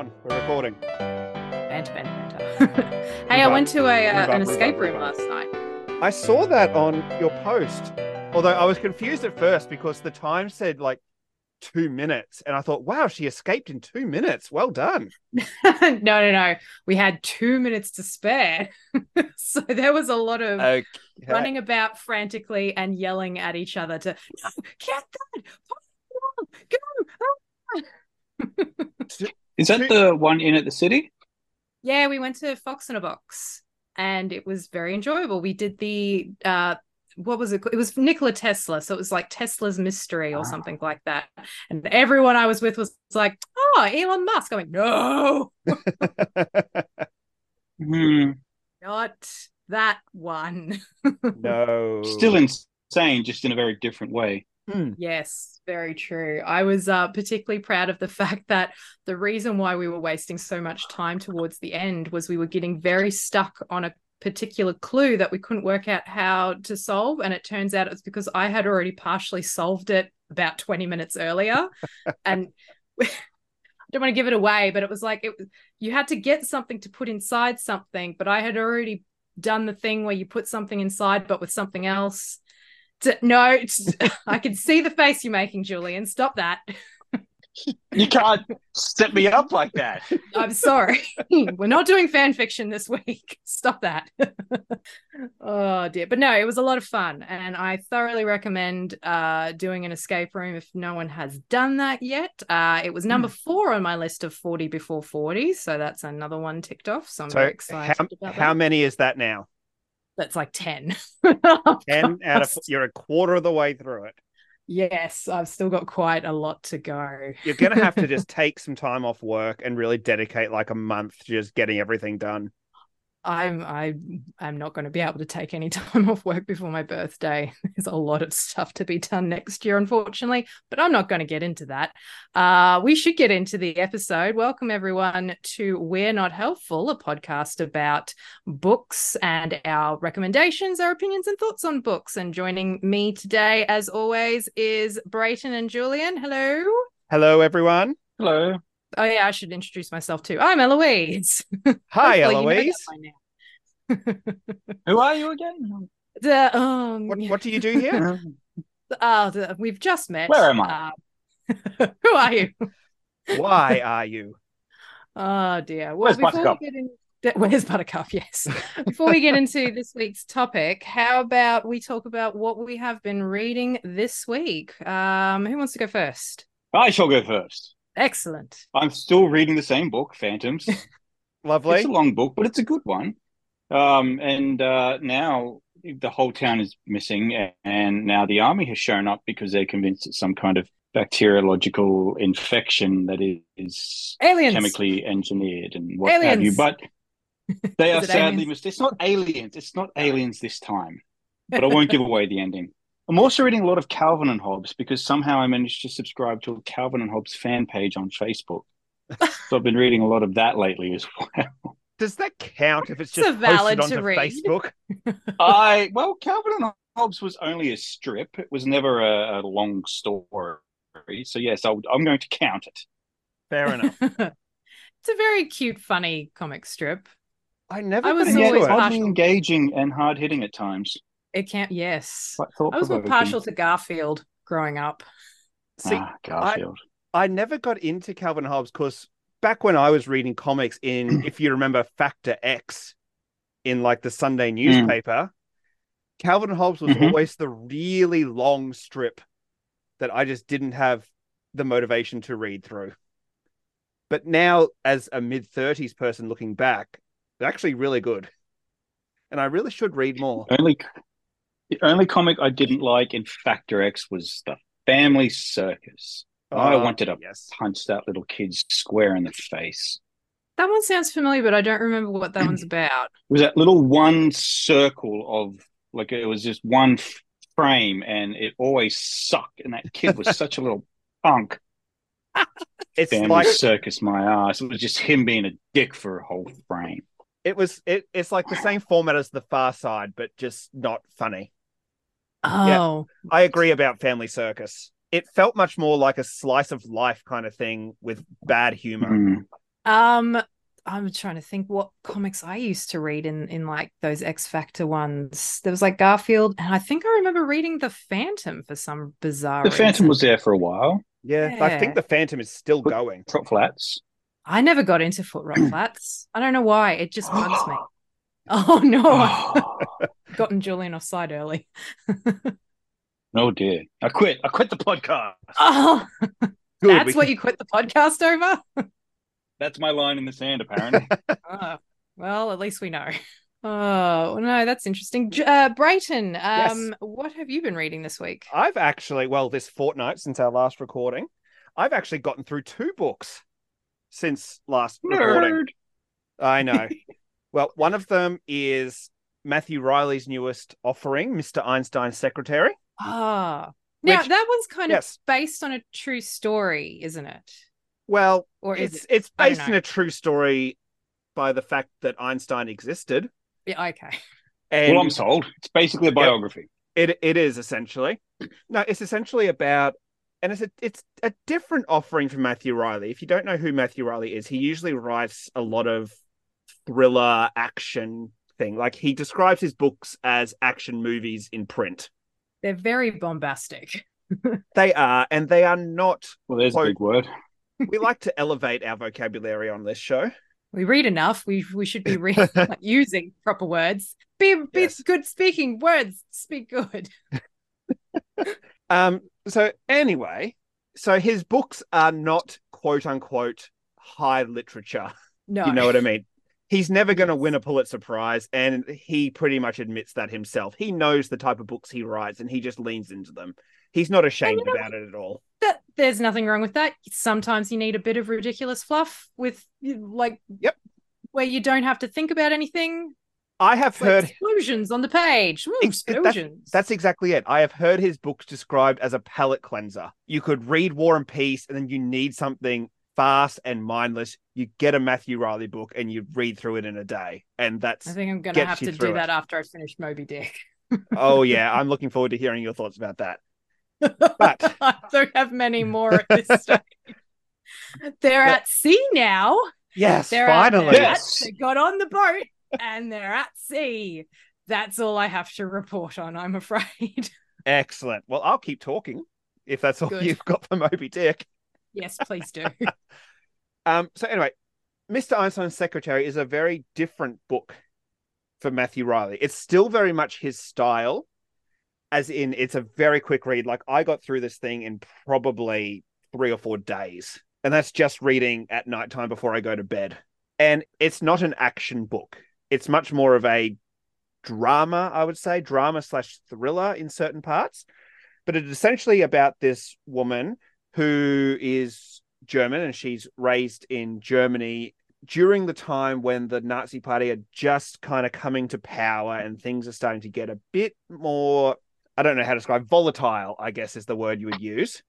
on. We're recording. Banter, banter, banter. hey, Move I up, went to a uh, up, an escape up, room last night. I saw that on your post. Although I was confused at first because the time said like two minutes, and I thought, wow, she escaped in two minutes. Well done. no, no, no. We had two minutes to spare, so there was a lot of Okay. running about frantically and yelling at each other to no, get that, go. ah." Is that the one in at the city? Yeah, we went to Fox in a Box, and it was very enjoyable. We did the uh, what was it? It was Nikola Tesla, so it was like Tesla's mystery or Ah. something like that. And everyone I was with was like, "Oh, Elon Musk." I went, "No, Hmm. not that one." no. Still insane, just in a very different way. Hmm. Yes, very true. I was uh, particularly proud of the fact that the reason why we were wasting so much time towards the end was we were getting very stuck on a particular clue that we couldn't work out how to solve. And it turns out it's because I had already partially solved it about 20 minutes earlier. and I don't want to give it away, but it was like it you had to get something to put inside something, but I had already done the thing where you put something inside but with something else. D- No, I can see the face you're making, Julian. Stop that. You can't set me up like that. I'm sorry. We're not doing fan fiction this week. Stop that. oh dear. But no, it was a lot of fun. And I thoroughly recommend uh, doing an escape room if no one has done that yet. Uh, it was number four on my list of 40 before 40. So that's another one ticked off. So I'm So very excited how, how many is that now? That's like 10. 10 out of you're a quarter of the way through it. Yes, I've still got quite a lot to go. You're gonna have to just take some time off work and really dedicate like a month to just getting everything done. I'm I am not going to be able to take any time off work before my birthday. There's a lot of stuff to be done next year, unfortunately, but I'm not going to get into that. Uh, we should get into the episode. Welcome everyone to We're Not Helpful, a podcast about books and our recommendations, our opinions and thoughts on books. And joining me today, as always, is Brayton and Julian. Hello. Hello everyone. Hello. Oh yeah, I should introduce myself too. I'm Eloise. Hi Hopefully you know Eloise. Who are you again? The, um, What what do you do here? uh, the- we've just met. Where am I? Uh, who are you? Why are you? Oh dear. Well, Where's before Buttercup? we get in, where's Buttercup? Yes. before we get into this week's topic, how about we talk about what we have been reading this week? Um, who wants to go first? I shall go first. Excellent. I'm still reading the same book, Phantoms. Lovely. It's a long book, but it's a good one. Um, and uh, now the whole town is missing, and now the army has shown up because they're convinced it's some kind of bacteriological infection that is Aliens. chemically engineered and what have you. But they are sadly aliens? missed. It's not aliens. It's not aliens this time. But I won't give away the ending. I'm also reading a lot of Calvin and Hobbes because somehow I managed to subscribe to a Calvin and Hobbes fan page on Facebook. so I've been reading a lot of that lately as well. Does that count if it's It's just a valid posted to onto read. Facebook? I well, Calvin and Hobbes was only a strip. It was never a, a long story. So yes, I'll, I'm going to count it. Fair enough. it's a very cute, funny comic strip. I never I was Yeah, always it. oddly engaging and hard hitting at times. It can't. Yes. I was more partial to Garfield growing up. See, ah, Garfield. I never got into Calvin Hobbes because back when I was reading comics in, if you remember Factor X in like the Sunday newspaper, Calvin Hobbes was Mhm. always the really long strip that I just didn't have the motivation to read through. But now, as a mid 30s person looking back, it's actually really good. And I really should read more. Only the only comic I didn't like in Factor X was the Family Circus. I Oh, wanted to yes. punch that little kid square in the face. That one sounds familiar, but I don't remember what that one's about. It was that little one circle of like it was just one frame, and it always sucked. And that kid was such a little punk. It's Family like Circus, my ass. It was just him being a dick for a whole frame. it was it, it's like the same format as the far side, but just not funny. Oh, I agree about Family Circus. It felt much more like a slice of life kind of thing with bad humor. Mm. Um, I'm trying to think what comics I used to read in in like those X Factor ones. There was like Garfield, and I think I remember reading The Phantom for some bizarre. The Phantom reason. was there for a while. Yeah, I think the Phantom is still going. Foot flats. I never got into Foot Rot Flats. I don't know why. It just bugs me. Oh no, I've gotten Julian offside early. oh dear. I quit. I quit the podcast. Oh, Good. that's we what can- you quit the podcast over. That's my line in the sand, apparently. Oh, well, at least we know. Oh no, that's interesting. Uh, Brayton, um, what have you been reading this week? I've actually, well, this fortnight since our last recording, I've actually gotten through two books since last recording. I know. well, one of them is Matthew Reilly's newest offering, Mr. Einstein's Secretary. Ah, now Which- that one's kind yes. of based on a true story, isn't it? Well, Or is it's it? it's based on a true story by the fact that Einstein existed. Yeah, okay. And Well, I'm sold. It's basically a biography. It it is essentially. No, it's essentially about and it's a it's a different offering from Matthew Reilly. If you don't know who Matthew Reilly is, he usually writes a lot of thriller action thing. Like he describes his books as action movies in print. They're very bombastic. They are, and they are not. Well, there's a big word. We like to elevate our vocabulary on this show. We read enough. We we should be re- like, using proper words. Be be Yes. good speaking words. Speak good. Um. So anyway, so his books are not quote unquote high literature. No, You know what I mean? He's never going to win a Pulitzer Prize, and he pretty much admits that himself. He knows the type of books he writes, and he just leans into them. He's not ashamed know- about it at all. that there's nothing wrong with that. Sometimes you need a bit of ridiculous fluff with like Yep. where you don't have to think about anything. I have like heard explosions on the page. Ooh, Ex- that's- explosions. that's exactly it. I have heard his books described as a palate cleanser. You could read War and Peace, and then you need something fast and mindless. You get a Matthew Reilly book, and you read through it in a day, and that's I think I'm gonna have to do it. that after I finish Moby Dick. oh yeah. I'm looking forward to hearing your thoughts about that. But- I don't have many more at this stage. They're But- at sea now. Yes, They're out finally. there. Yes. They got on the boat and they're at sea. That's all I have to report on, I'm afraid. Excellent. Well, I'll keep talking if that's all Good. you've got for Moby Dick. Yes, please do. Um, so anyway, Mr. Einstein's Secretary is a very different book for Matthew Reilly. It's still very much his style, as in it's a very quick read. Like I got through this thing in probably three or four days, and that's just reading at nighttime before I go to bed. And it's not an action book. It's much more of a drama, I would say, drama slash thriller in certain parts. But it's essentially about this woman who is German and she's raised in Germany during the time when the Nazi Party are just kind of coming to power and things are starting to get a bit more, I don't know how to describe, volatile, I guess is the word you would use.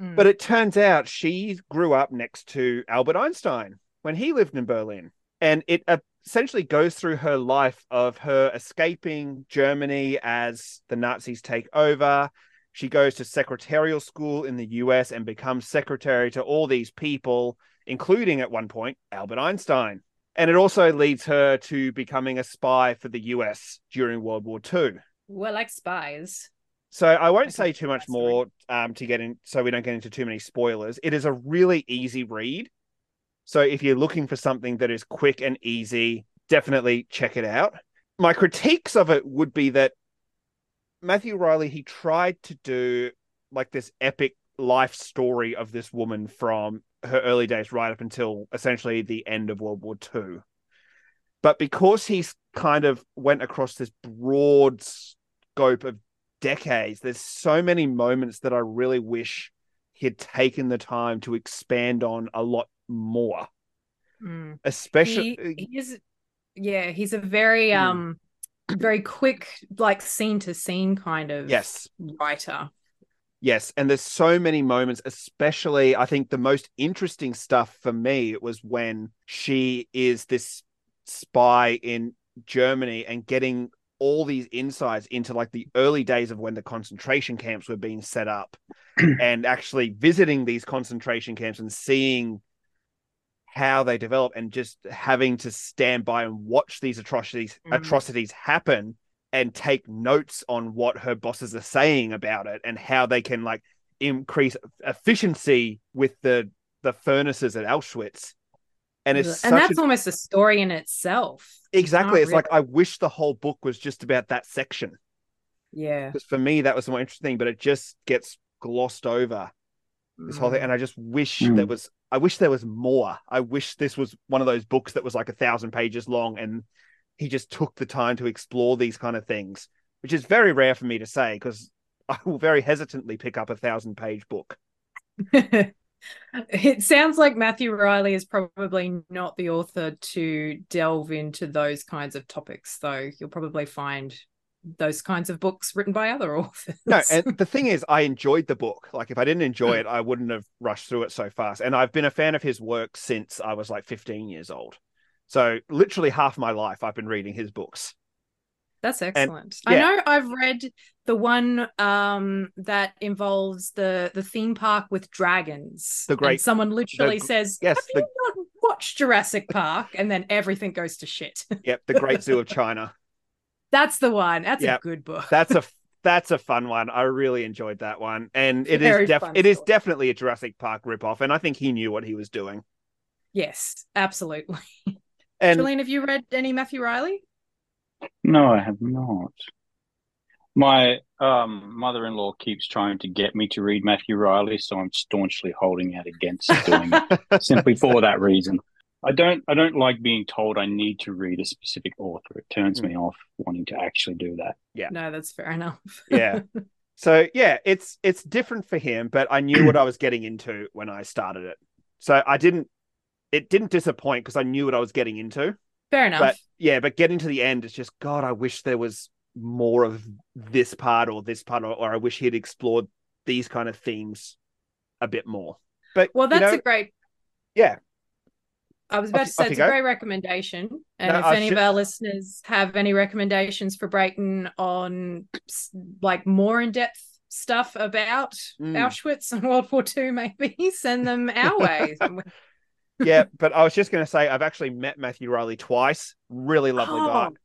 Mm. But it turns out she grew up next to Albert Einstein when he lived in Berlin. And it essentially goes through her life of her escaping Germany as the Nazis take over. She goes to secretarial school in the US and becomes secretary to all these people, including at one point Albert Einstein. And it also leads her to becoming a spy for the US during World War II. We're like spies. So I won't Okay, say too much more um, to get in, so we don't get into too many spoilers. It is a really easy read. So if you're looking for something that is quick and easy, definitely check it out. My critiques of it would be that Matthew Reilly he tried to do like this epic life story of this woman from her early days right up until essentially the end of World War II. But because he's kind of went across this broad scope of decades, there's so many moments that I really wish he'd taken the time to expand on a lot more. Mm. Especially he, he is yeah he's a very Mm. um very quick like scene to scene kind of yes, writer. Yes, and there's so many moments, especially I think the most interesting stuff for me was when she is this spy in Germany and getting all these insights into like the early days of when the concentration camps were being set up and actually visiting these concentration camps and seeing how they develop and just having to stand by and watch these atrocities Mm. atrocities happen and take notes on what her bosses are saying about it and how they can like increase efficiency with the the furnaces at Auschwitz. And it's and that's a- almost a story in itself. exactly not it's like I wish the whole book was just about that section. Yeah. Because for me that was the more interesting but it just gets glossed over this whole thing. And I just wish Mm. there was I wish there was more. I wish this was one of those books that was like a thousand pages long and he just took the time to explore these kind of things, which is very rare for me to say because I will very hesitantly pick up a thousand page book. it sounds like Matthew Reilly is probably not the author to delve into those kinds of topics, though. You'll probably find those kinds of books written by other authors. No, and the thing is, I enjoyed the book. Like, if I didn't enjoy it, I wouldn't have rushed through it so fast. And I've been a fan of his work since I was like 15 years old. So, literally half my life, I've been reading his books. That's excellent. yeah. I know I've read the one um, that involves the the theme park with dragons. The great- And someone literally the- says, yes, "Have the- you not watched Jurassic Park?" And then everything goes to shit. Yep, The Great Zoo of China. That's the one. That's Yep. a good book. That's a that's a fun one. I really enjoyed that one, and it Very is def- it is definitely a Jurassic Park ripoff, and I think he knew what he was doing. yes, absolutely. And Julian, have you read any Matthew Reilly? No, I have not. My um, mother-in-law keeps trying to get me to read Matthew Reilly, so I'm staunchly holding out against doing it simply for that reason. I don't I don't like being told I need to read a specific author. It turns mm. me off wanting to actually do that. Yeah. No, that's fair enough. yeah, so yeah, it's it's different for him, but I knew what I was getting into when I started it, so I didn't. It didn't disappoint because I knew what I was getting into. fair enough. But yeah, but getting to the end, it's just God. I wish there was more of this part or this part, or, or I wish he'd explored these kind of themes a bit more. But well, you that's know, a great. yeah, I was about Off to say it's a go. great recommendation, and No, if I any should- of our listeners have any recommendations for Brayton on like more in depth stuff about Mm. Auschwitz and World War II, maybe send them our way. yeah. But I was just going to say I've actually met Matthew Reilly twice. Really lovely guy. Oh.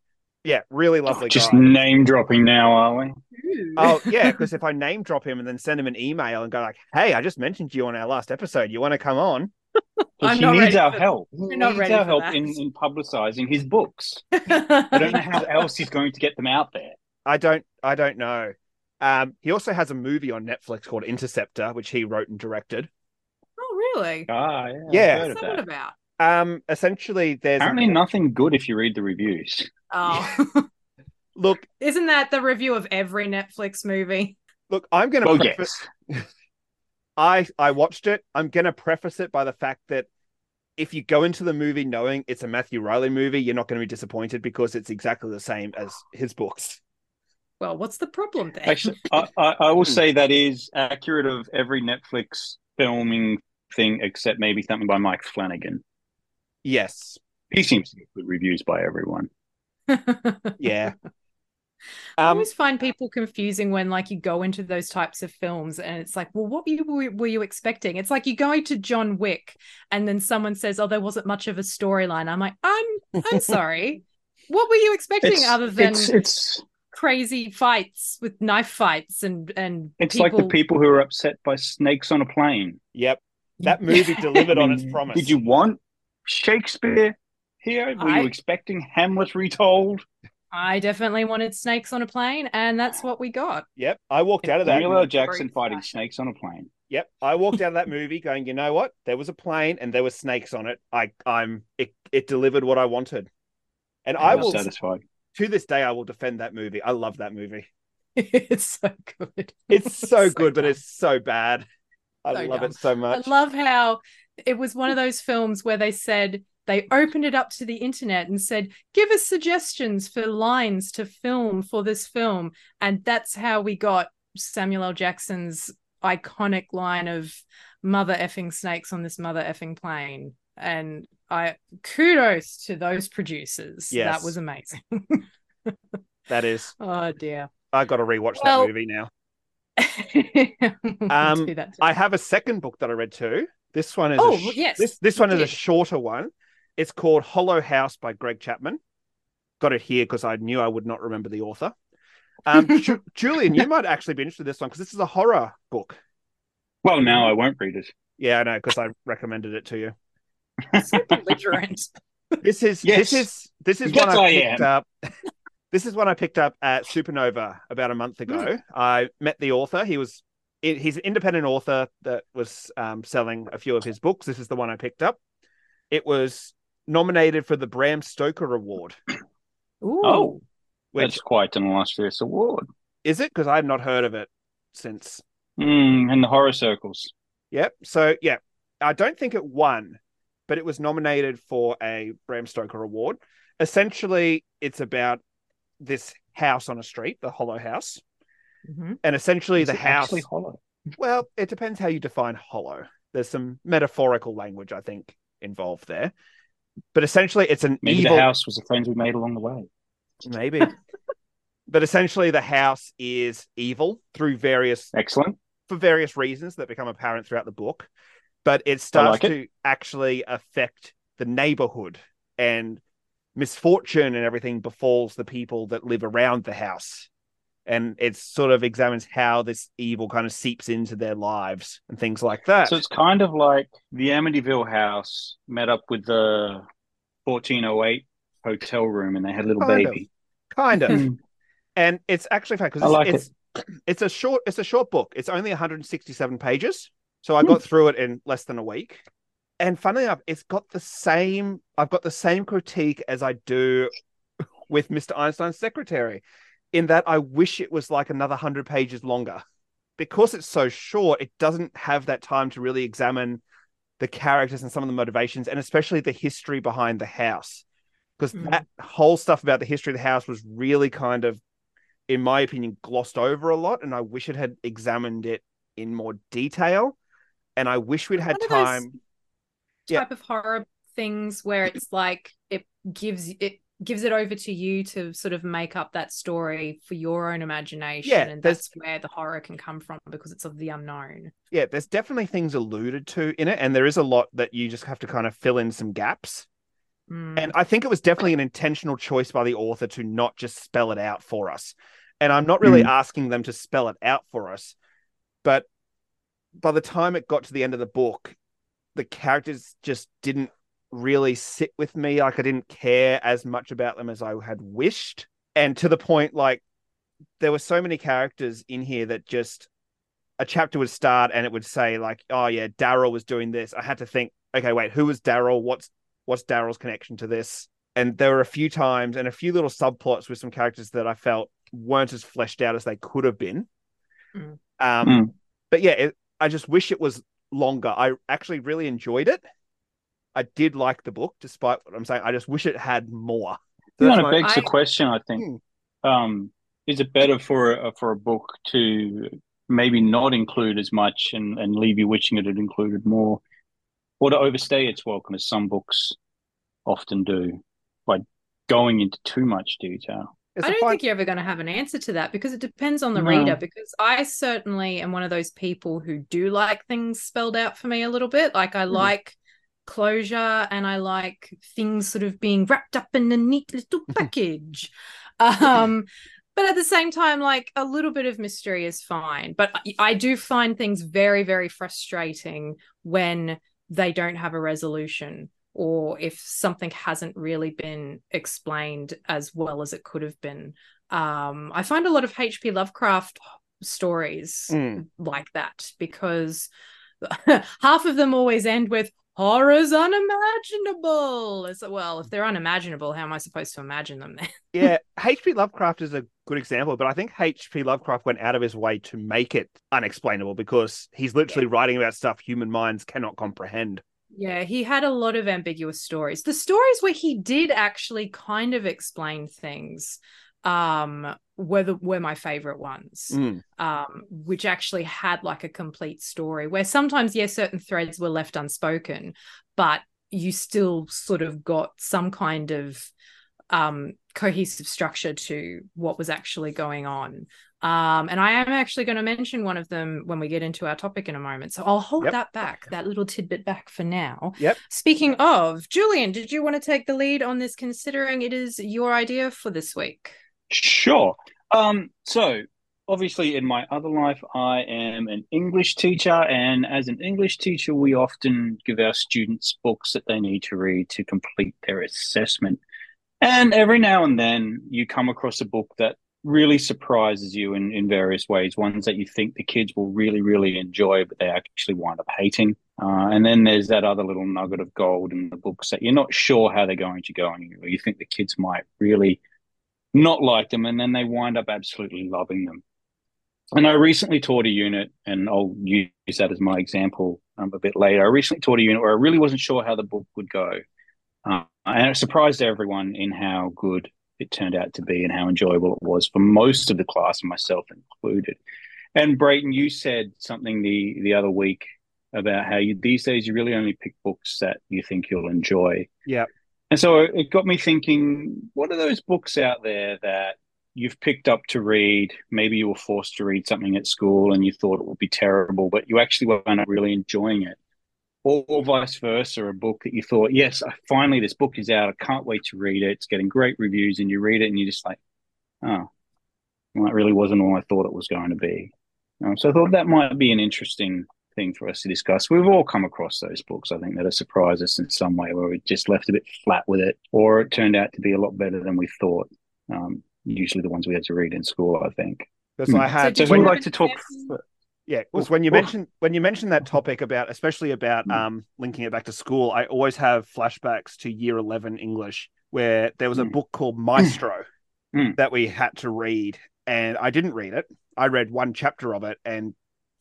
Yeah, really lovely Just guy. name dropping now, are we? Ooh. Oh yeah, because if I name drop him and then send him an email and go like, "Hey, I just mentioned you on our last episode. You want to come on?" I'm he needs our for- help. He we're not needs ready our help that. in, in publicizing his books. I don't know how else he's going to get them out there. I don't. I don't know. Um, he also has a movie on Netflix called Interceptor, which he wrote and directed. oh, really? Ah, yeah. I've Yeah. What's of that that. about? Um, essentially, there's Apparently, nothing good if you read the reviews. Oh, look, isn't that the review of every Netflix movie? look. I'm going to Well, preface. yes. I I watched it. I'm going to preface it by the fact that if you go into the movie knowing it's a Matthew Reilly movie, you're not going to be disappointed because it's exactly the same as his books. Well, what's the problem there? Actually, I, I, I will hmm. say that is accurate of every Netflix filming thing except maybe something by Mike Flanagan. Yes. He seems to get good reviews by everyone. Yeah. I Um, always find people confusing when like you go into those types of films and it's like, well, what were you, were you expecting? It's like you go to John Wick and then someone says, oh, there wasn't much of a storyline. I'm like, I'm I'm sorry. What were you expecting It's, other than it's it's crazy fights with knife fights and and it's like the people who are upset by snakes on a plane. yep. That movie delivered on its promise. Did you want Shakespeare here? Were I- you expecting Hamlet retold? I definitely wanted snakes on a plane, and that's what we got. Yep. I walked out of that. Samuel L. Jackson fighting fashion. snakes on a plane. Yep. I walked out of that movie going, you know what? There was a plane and there were snakes on it. I I'm it, it delivered what I wanted. And I was will satisfied. to this day I will defend that movie. I love that movie. it's so good. It's so good, but it's so bad. I So love dumb. it so much. I love how it was one of those films where they said they opened it up to the internet and said, "Give us suggestions for lines to film for this film," and that's how we got Samuel L. Jackson's iconic line of "Mother effing snakes on this mother effing plane." And I kudos to those producers. Yes. That was amazing. that is. oh dear. I got to rewatch Well- that movie now. Um, do that too. I have a second book that I read too. This one is Oh, sh- yes, This this one is a shorter one. It's called Hollow House by Greg Chapman. Got it here because I knew I would not remember the author. Um, Ju- Julian, you might actually be interested in this one because this is a horror book. Well, now I won't read it. Yeah, I know because I recommended it to you. so belligerent. This is Yes. this is this is Yes, one I I picked up. this is one I picked up at Supernova about a month ago. I met the author. He was he's an independent author that was um, selling a few of his books. This is the one I picked up. It was nominated for the Bram Stoker Award. Ooh. Oh. Which That's quite an illustrious award. is it? Because I've not heard of it since. Mm, in the horror circles. Yep. So yeah, I don't think it won, but it was nominated for a Bram Stoker award. Essentially, it's about this house on a street, the Hollow House, Mhm. and essentially Is the it house. hollow. Well, it depends how you define hollow. There's some metaphorical language I think involved there, but essentially, it's an Maybe evil. the house was the friends we made along the way. Maybe. but essentially, the house is evil through various Excellent. for various reasons that become apparent throughout the book. But it starts like it. to actually affect the neighborhood and misfortune and everything befalls the people that live around the house. And it sort of examines how this evil kind of seeps into their lives and things like that. So it's kind of like the Amityville house met up with the 1408 hotel room and they had a little Kind of. baby. kind of. Hmm. and it's actually fun because I like it's, it's a short it's a short book. It's only 167 pages, so I got through it in less than a week. And funnily enough, it's got the same. I've got the same critique as I do with Mr. Einstein's secretary, in that I wish it was like another hundred pages longer, because it's so short. It doesn't have that time to really examine the characters and some of the motivations, and especially the history behind the house because Mm. that whole stuff about the history of the house was really kind of, in my opinion, glossed over a lot, and I wish it had examined it in more detail. And I wish we'd had One of those time. Yeah. type of horror things where it's like it gives it gives it over to you to sort of make up that story for your own imagination Yeah, and there's- that's where the horror can come from because it's of the unknown Yeah, there's definitely things alluded to in it, and there is a lot that you just have to kind of fill in some gaps. Mm. And I think it was definitely an intentional choice by the author to not just spell it out for us. And I'm not really Mm. asking them to spell it out for us, but by the time it got to the end of the book, the characters just didn't really sit with me. Like I didn't care as much about them as I had wished. And to the point, like, there were so many characters in here that just a chapter would start and it would say, like, oh yeah, Daryl was doing this. I had to think, okay, wait, who was Daryl? What's what's Daryl's connection to this? And there were a few times and a few little subplots with some characters that I felt weren't as fleshed out as they could have been. Mm. Um, Mm. but yeah, it, I just wish it was longer. I actually really enjoyed it. I did like the book, despite what I'm saying. I just wish it had more. So kind of my- begs the question, I think. Um, is it better for a, for a book to maybe not include as much and, and leave you wishing it had included more, or to overstay its welcome, as some books often do, by going into too much detail? it's I a don't fine- think you're ever going to have an answer to that because it depends on the No. reader. Because I certainly am one of those people who do like things spelled out for me a little bit. Like I Mhm. like closure and I like things sort of being wrapped up in a neat little package. um, but at the same time, like a little bit of mystery is fine. But I, I do find things very, very frustrating when they don't have a resolution or if something hasn't really been explained as well as it could have been. Um, I find a lot of H.P. Lovecraft stories Mm. like that because half of them always end with horrors unimaginable. It's well, if they're unimaginable, how am I supposed to imagine them then? yeah, H.P. Lovecraft is a good example, but I think H.P. Lovecraft went out of his way to make it unexplainable because he's literally writing about stuff human minds cannot comprehend. Yeah, he had a lot of ambiguous stories. The stories where he did actually kind of explain things um were the were my favorite ones. Mm. um, which actually had like a complete story where sometimes, yes, certain threads were left unspoken, but you still sort of got some kind of um, cohesive structure to what was actually going on. Um, and I am actually going to mention one of them when we get into our topic in a moment. So I'll hold Yep. that back, that little tidbit back for now. Yep. Speaking of, Julian, did you want to take the lead on this, considering it is your idea for this week? Sure. Um, so obviously in my other life, I am an English teacher, and as an English teacher, we often give our students books that they need to read to complete their assessment. And every now and then you come across a book that really surprises you in, in various ways, ones that you think the kids will really, really enjoy, but they actually wind up hating. Uh, and then there's that other little nugget of gold in the books that you're not sure how they're going to go, and you, you think the kids might really not like them, and then they wind up absolutely loving them. And I recently taught a unit, and I'll use that as my example um, a bit later. I recently taught a unit where I really wasn't sure how the book would go. Uh, and it surprised everyone in how good it turned out to be and how enjoyable it was for most of the class, myself included. And Brayton, you said something the, the other week about how you, these days you really only pick books that you think you'll enjoy. Yeah. And so it got me thinking, what are those books out there that you've picked up to read? Maybe you were forced to read something at school and you thought it would be terrible, but you actually up really enjoying it. Or, or vice versa, a book that you thought, yes, I- finally this book is out. I can't wait to read it. It's getting great reviews, and you read it and you're just like, oh, well, that really wasn't all I thought it was going to be. Um, so I thought that might be an interesting thing for us to discuss. We've all come across those books, I think, that have surprised us in some way, where we just left a bit flat with it, or it turned out to be a lot better than we thought. Um, usually the ones we had to read in school, I think. Because Hmm. I had So did who you would like to talk? example? yeah, was Oh, when you oh. mentioned when you mentioned that topic about especially about Mm. um linking it back to school, I always have flashbacks to year eleven English where there was a Mm. book called Maestro that we had to read, and I didn't read it. I read one chapter of it and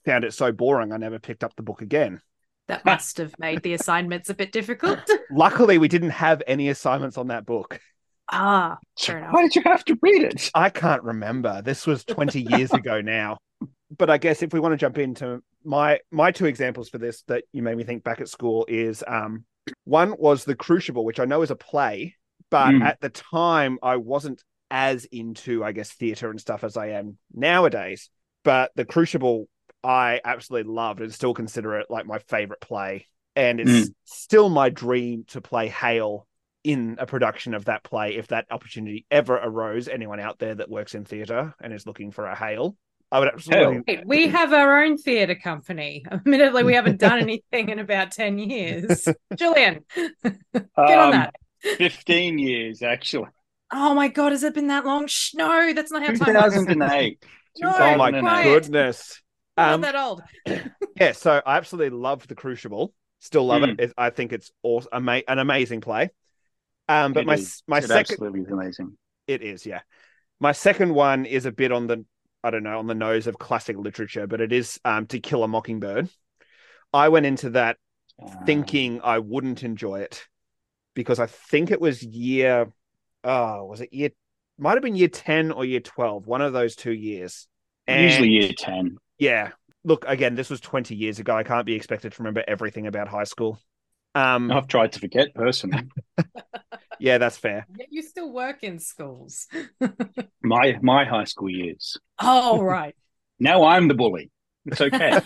found it so boring I never picked up the book again. That must have made the assignments a bit difficult. Luckily, we didn't have any assignments on that book. ah, So fair enough. why did you have to read it? I can't remember. This was 20 years ago now. But I guess if we want to jump into my my two examples for this that you made me think back at school is um one was The Crucible, which I know is a play, but Mm. at the time I wasn't as into I guess theater and stuff as I am nowadays. But The Crucible I absolutely loved and still consider it like my favorite play. And it's Mm. still my dream to play Hale in a production of that play if that opportunity ever arose. Anyone out there that works in theatre and is looking for a Hale, I would absolutely. Wait, we have our own theatre company. Admittedly, we haven't done anything in about 10 years. Julian, get on Um, that. 15 years, actually. Oh my God, has it been that long? Shh, no, that's not how time works. 2008. No, Oh my quiet. goodness. I'm Um, not that old. yeah, so I absolutely love The Crucible. Still love Mm. it. it. I think it's awesome, ama- an amazing play. Um, but It my is. my it second absolutely is amazing. It is, yeah. My second one is a bit on the I don't know on the nose of classic literature, but it is um, To Kill a Mockingbird. I went into that Uh, thinking I wouldn't enjoy it because I think it was year, oh, was it year? Might have been year ten or year twelve, one of those two years. And usually year 10. Yeah, look again. This was twenty years ago. I can't be expected to remember everything about high school. Um, I've tried to forget personally. yeah, that's fair. Yet you still work in schools. my my high school years. oh, right. Now I'm the bully. It's okay.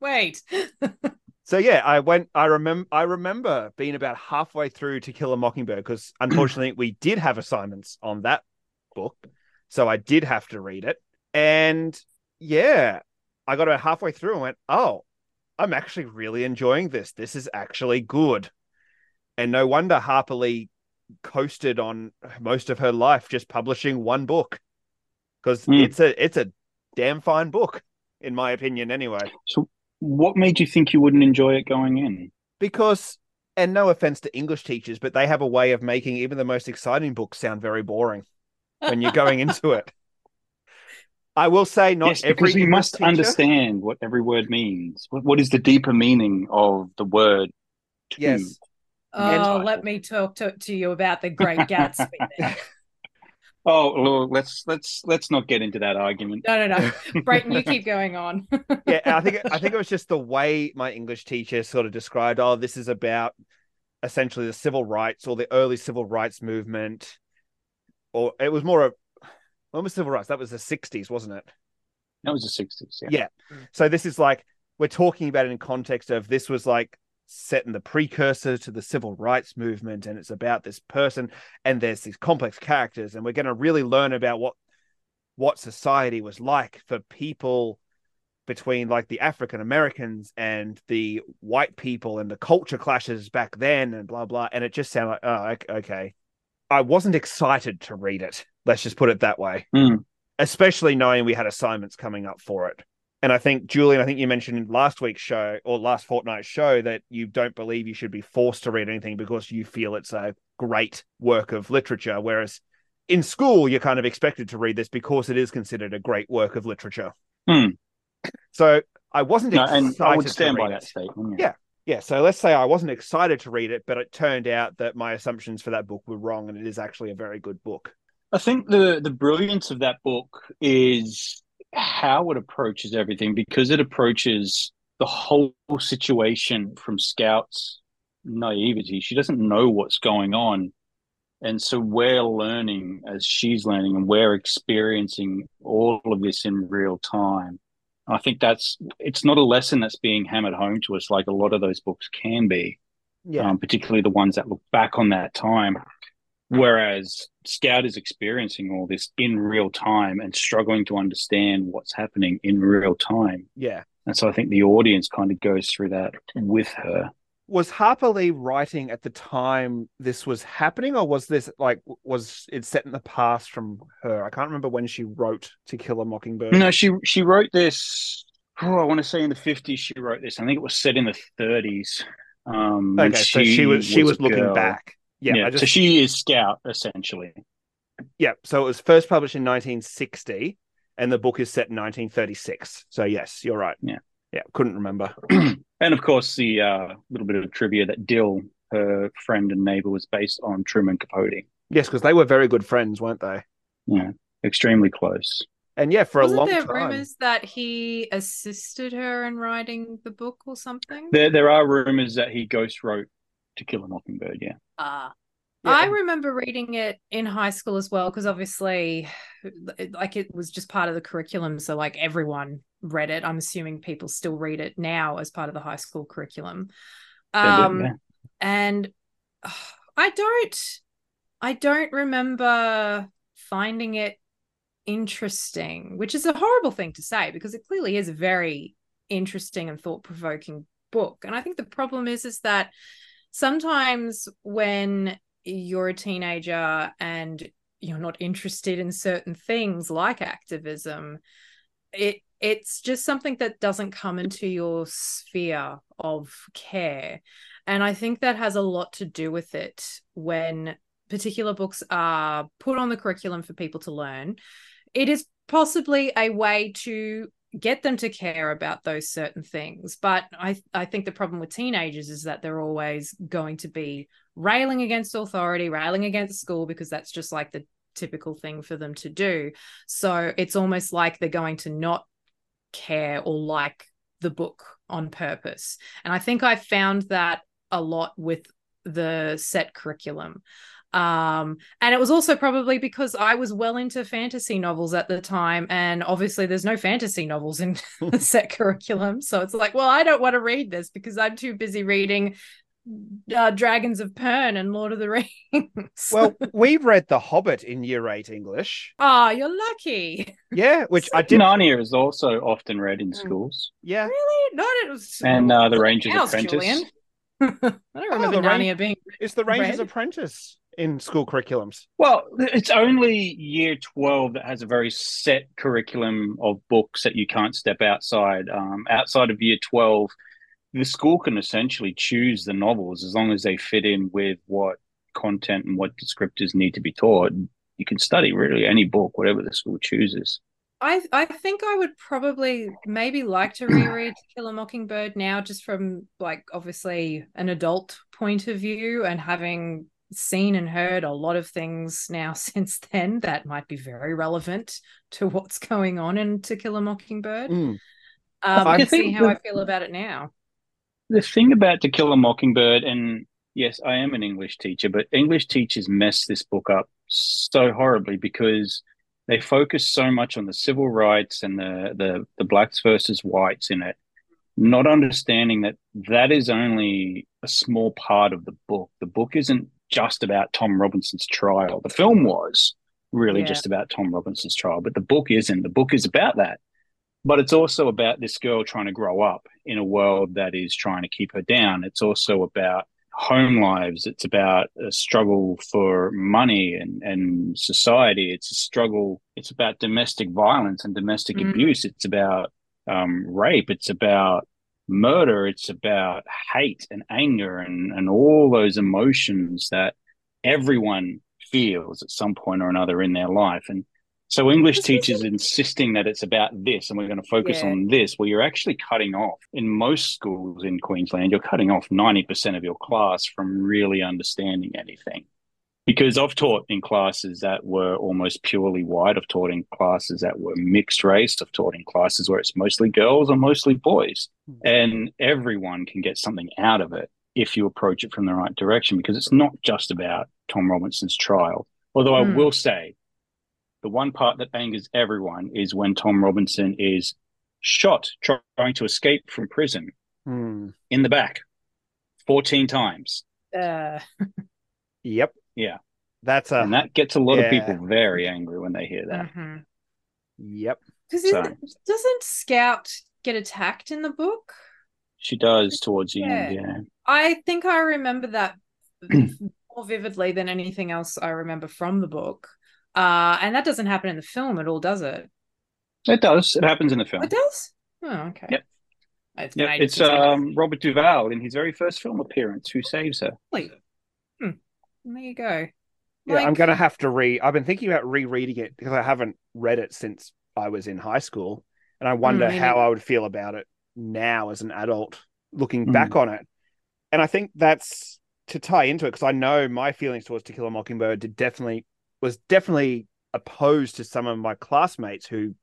Wait. So yeah, I went. I remember. I remember being about halfway through To Kill a Mockingbird because unfortunately we did have assignments on that book, so I did have to read it. And yeah, I got about halfway through and went, "Oh, I'm actually really enjoying this. This is actually good." And no wonder Harper Lee coasted on most of her life just publishing one book because Hmm. it's a it's a damn fine book in my opinion anyway so what made you think you wouldn't enjoy it going in? because and no offense to english teachers but they have a way of making even the most exciting books sound very boring when you're going into it i will say not yes, every because we must teacher- understand what every word means. What, what is the deeper meaning of the word to? yes Oh, And- let me talk to, to you about the Great Gatsby. Oh, well, let's let's let's not get into that argument. No, no, no. Brayton, you keep going on. yeah i think i think it was just the way my english teacher sort of described oh this is about essentially the civil rights or the early civil rights movement or it was more of when was civil rights? That was the 60s, wasn't it? That was the 60s. Yeah. Yeah. So this is like we're talking about it in context of this was like set in the precursor to the civil rights movement and it's about this person and there's these complex characters and we're going to really learn about what what society was like for people between like the African Americans and the white people and the culture clashes back then and blah blah and it just sounded like oh okay I wasn't excited to read it let's just put it that way Mm. especially knowing we had assignments coming up for it and I think Julian I think you mentioned in last week's show or last fortnight's show that you don't believe you should be forced to read anything because you feel it's a great work of literature whereas in school you're kind of expected to read this because it is considered a great work of literature Hmm. so I wasn't No, excited and I would to stand by that it. statement. Yeah. Yeah, so let's say I wasn't excited to read it, but it turned out that my assumptions for that book were wrong, and it is actually a very good book. I think the the brilliance of that book is how it approaches everything because it approaches the whole situation from Scout's naivety. She doesn't know what's going on. And so we're learning as she's learning and we're experiencing all of this in real time. I think that's it's not a lesson that's being hammered home to us like a lot of those books can be Yeah, um, particularly the ones that look back on that time. Whereas Scout is experiencing all this in real time and struggling to understand what's happening in real time. yeah. And so I think the audience kind of goes through that with her. Was Harper Lee writing at the time this was happening, or was this like was it set in the past from her? I can't remember when she wrote To Kill a Mockingbird. No, she she wrote this. Oh, I want to say in the fifties she wrote this. I think it was set in the thirties. Um, okay, so she was she was a looking girl. back. Yeah, Yeah, I just so she is Scout essentially. yeah. So it was first published in 1960, and the book is set in 1936. So yes, you're right. Yeah. Yeah. Couldn't remember. And of course, the uh, little bit of trivia that Dill, her friend and neighbor, was based on Truman Capote. Yes, because they were very good friends, weren't they? Yeah, extremely close. And yeah, for Wasn't a long there time. rumors that he assisted her in writing the book or something? There, there are rumors that he ghost wrote To Kill a Mockingbird. Yeah, Ah. Yeah. I remember reading it in high school as well because obviously like it was just part of the curriculum so like everyone read it I'm assuming people still read it now as part of the high school curriculum um yeah. and uh, I don't I don't remember finding it interesting which is a horrible thing to say because it clearly is a very interesting and thought-provoking book and I think the problem is is that sometimes when you're a teenager and you're not interested in certain things like activism it it's just something that doesn't come into your sphere of care. And i think that has a lot to do with it when particular books are put on the curriculum for people to learn. It is possibly a way to get them to care about those certain things. But i i think the problem with teenagers is that they're always going to be railing against authority railing against school because that's just like the typical thing for them to do. So it's almost like they're going to not care or like the book on purpose. And i think i found that a lot with the set curriculum um and it was also probably because i was well into fantasy novels at the time and obviously there's no fantasy novels in the set curriculum so it's like well i don't want to read this because i'm too busy reading uh, dragons of pern and lord of the rings Well, we read The Hobbit in year eight English. oh you're lucky Yeah, which I did. Narnia is also often read in Mm. schools, Yeah, really not it was and uh, The Ranger's House, Apprentice. Julian. i don't remember Oh, the Ran- being it's the Ranger's Read? Apprentice in school curriculums. Well, it's only year 12 that has a very set curriculum of books that you can't step outside. Um, outside of year 12, the school can essentially choose the novels as long as they fit in with what content and what descriptors need to be taught. You can study really any book, whatever the school chooses. I I think I would probably maybe like to reread To Kill a Mockingbird now, just from like obviously an adult point of view, and having seen and heard a lot of things now since then that might be very relevant to what's going on in To Kill a Mockingbird. Mm. Um, I and see how the- I feel about it now. The thing about To Kill a Mockingbird, and yes, I am an English teacher, but English teachers mess this book up so horribly because they focus so much on the civil rights and the the the blacks versus whites in it, not understanding that that is only a small part of the book. The book isn't just about Tom Robinson's trial. The film was really Yeah. just about Tom Robinson's trial, but the book isn't. The book is about that. But it's also about this girl trying to grow up in a world that is trying to keep her down. It's also about home lives. It's about a struggle for money and, and society. It's a struggle. It's about domestic violence and domestic Mm. abuse. It's about um, rape. It's about murder. It's about hate and anger and, and all those emotions that everyone feels at some point or another in their life. And so English teachers insisting that it's about this and we're going to focus Yeah. on this, well, you're actually cutting off in most schools in Queensland, you're cutting off 90% of your class from really understanding anything. Because I've taught in classes that were almost purely white. I've taught in classes that were mixed race. I've taught in classes where it's mostly girls or mostly boys. And everyone can get something out of it if you approach it from the right direction, because it's not just about Tom Robinson's trial. Although I Hmm. will say, the one part that angers everyone is when Tom Robinson is shot trying to escape from prison Hmm. in the back 14 times. Uh, Yep. Yeah. That's a And that gets a lot of people very angry when they hear that. mhm. yep. Because So- doesn't Scout get attacked in the book? She does towards the end, Yeah. yeah. I think I remember that more vividly than anything else I remember from the book. Uh, and that doesn't happen in the film at all, does it? It does. It happens in the film. It does. Oh, okay. Yep. It's, Yeah, it's um, Robert Duvall in his very first film appearance who saves her. Really? There you go. Yeah, I'm gonna have to re. I've been thinking about rereading it because I haven't read it since I was in high school, and I wonder me how. I would feel about it now as an adult, looking Mm. back on it. And I think that's to tie into it because I know my feelings towards To Kill a Mockingbird did definitely was definitely opposed to some of my classmates who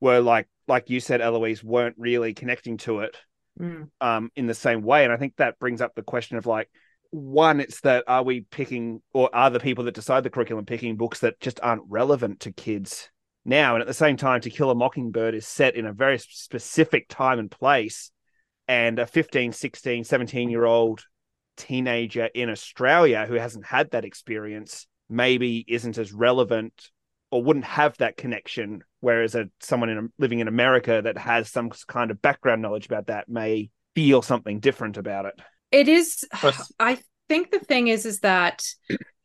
were like like you said, Eloise, weren't really connecting to it Mm. um, in the same way. And I think that brings up the question of like, one, it's that are we picking or are the people that decide the curriculum picking books that just aren't relevant to kids now? And at the same time, To Kill a Mockingbird is set in a very specific time and place. And a 15, 16, 17 year old teenager in Australia who hasn't had that experience maybe isn't as relevant or wouldn't have that connection whereas a someone in living in America that has some kind of background knowledge about that may feel something different about it. It is. Plus- I think the thing is, is that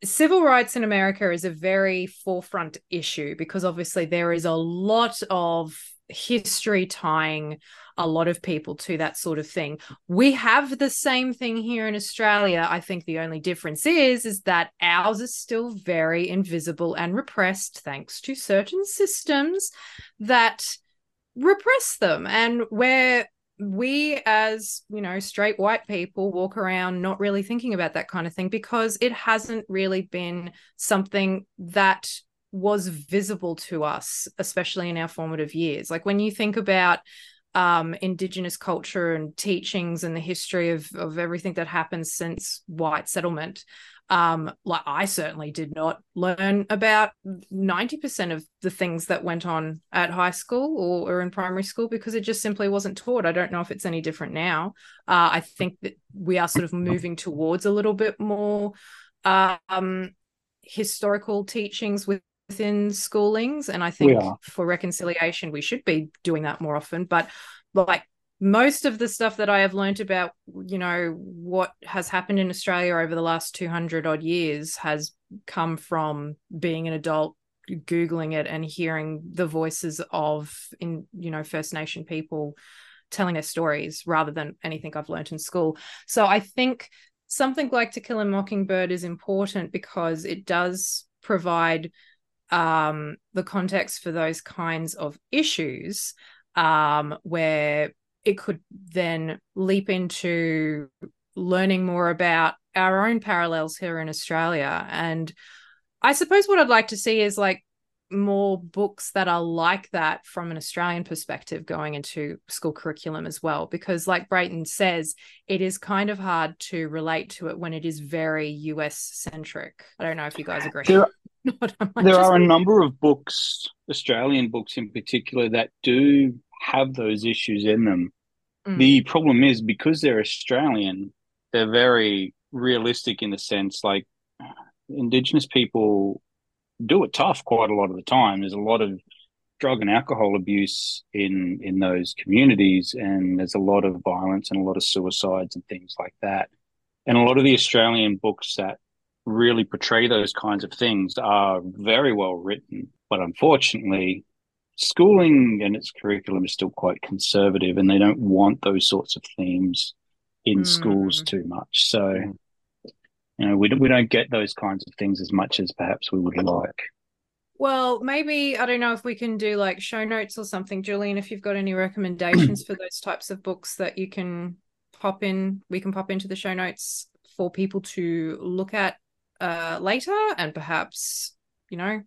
civil rights in America is a very forefront issue because obviously there is a lot of history tying a lot of people to that sort of thing. We have the same thing here in Australia. I think the only difference is is that ours is still very invisible and repressed thanks to certain systems that repress them and where we as you know straight white people walk around not really thinking about that kind of thing because it hasn't really been something that was visible to us especially in our formative years. Like when you think about um indigenous culture and teachings and the history of of everything that happened since white settlement um like i certainly did not learn about 90% of the things that went on at high school or, or in primary school because it just simply wasn't taught. I don't know if it's any different now. Uh, i think that we are sort of moving towards a little bit more um historical teachings with within schoolings. And i think for reconciliation we should be doing that more often. But like most of the stuff that I have learned about, you know, what has happened in Australia over the last 200 odd years has come from being an adult, Googling it and hearing the voices of, in, you know, First Nation people telling their stories rather than anything I've learned in school. So I think something like To Kill a Mockingbird is important because it does provide um, the context for those kinds of issues um, where it could then leap into learning more about our own parallels here in Australia. And I suppose what I'd like to see is like more books that are like that from an Australian perspective going into school curriculum as well. Because, like Brayton says, it is kind of hard to relate to it when it is very US centric. I don't know if you guys agree. There, there are a number of books, Australian books in particular, that do have those issues in them. Mm. The problem is because they're Australian, they're very realistic in the sense like Indigenous people do it tough quite a lot of the time. There's a lot of drug and alcohol abuse in in those communities, and there's a lot of violence and a lot of suicides and things like that. And a lot of the Australian books that really portray those kinds of things are very well written, but unfortunately, schooling and its curriculum is still quite conservative, and they don't want those sorts of themes in mm. schools too much. So, you know, we don't, we don't get those kinds of things as much as perhaps we would like. Well, maybe I don't know if we can do like show notes or something, Julian. If you've got any recommendations for those types of books that you can pop in, we can pop into the show notes for people to look at uh, later, and perhaps you know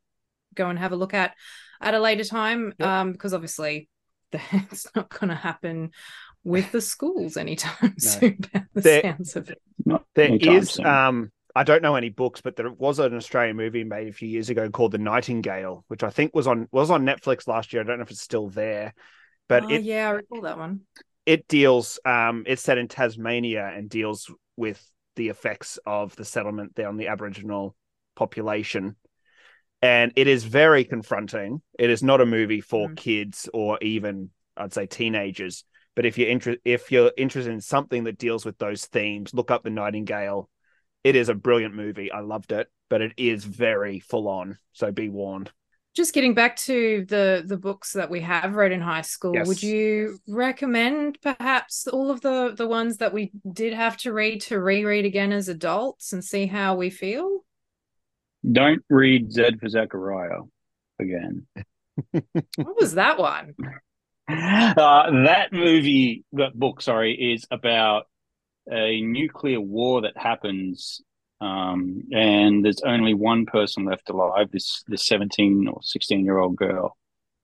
go and have a look at at a later time. Yep. Um, because obviously that's not going to happen with the schools anytime no. soon. the there, sounds of it. There is um I don't know any books, but there was an Australian movie made a few years ago called The Nightingale, which I think was on was on Netflix last year. I don't know if it's still there, but oh, it, yeah, I recall that one. It deals. Um, it's set in Tasmania and deals with the effects of the settlement there on the Aboriginal population, and it is very confronting. It is not a movie for mm. kids or even I'd say teenagers. But if you're inter- if you're interested in something that deals with those themes, look up The Nightingale it is a brilliant movie. I loved it, but it is very full on. So be warned. Just getting back to the the books that we have read in high school, yes. would you recommend perhaps all of the the ones that we did have to read to reread again as adults and see how we feel? Don't read Zed for Zachariah again. what was that one? Uh, that movie, that book, sorry, is about a nuclear war that happens, um, and there's only one person left alive. This this 17 or 16 year old girl,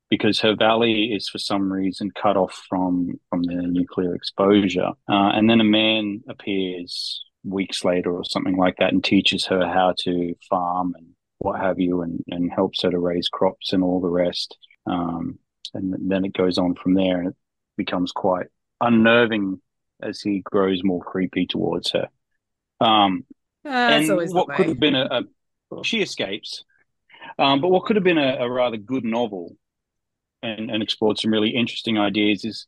because her valley is for some reason cut off from from the nuclear exposure, uh, and then a man appears weeks later or something like that and teaches her how to farm and what have you, and and helps her to raise crops and all the rest. Um, and then it goes on from there, and it becomes quite unnerving as he grows more creepy towards her. Um, uh, and what could have been a, a she escapes, um, but what could have been a, a rather good novel and, and explored some really interesting ideas is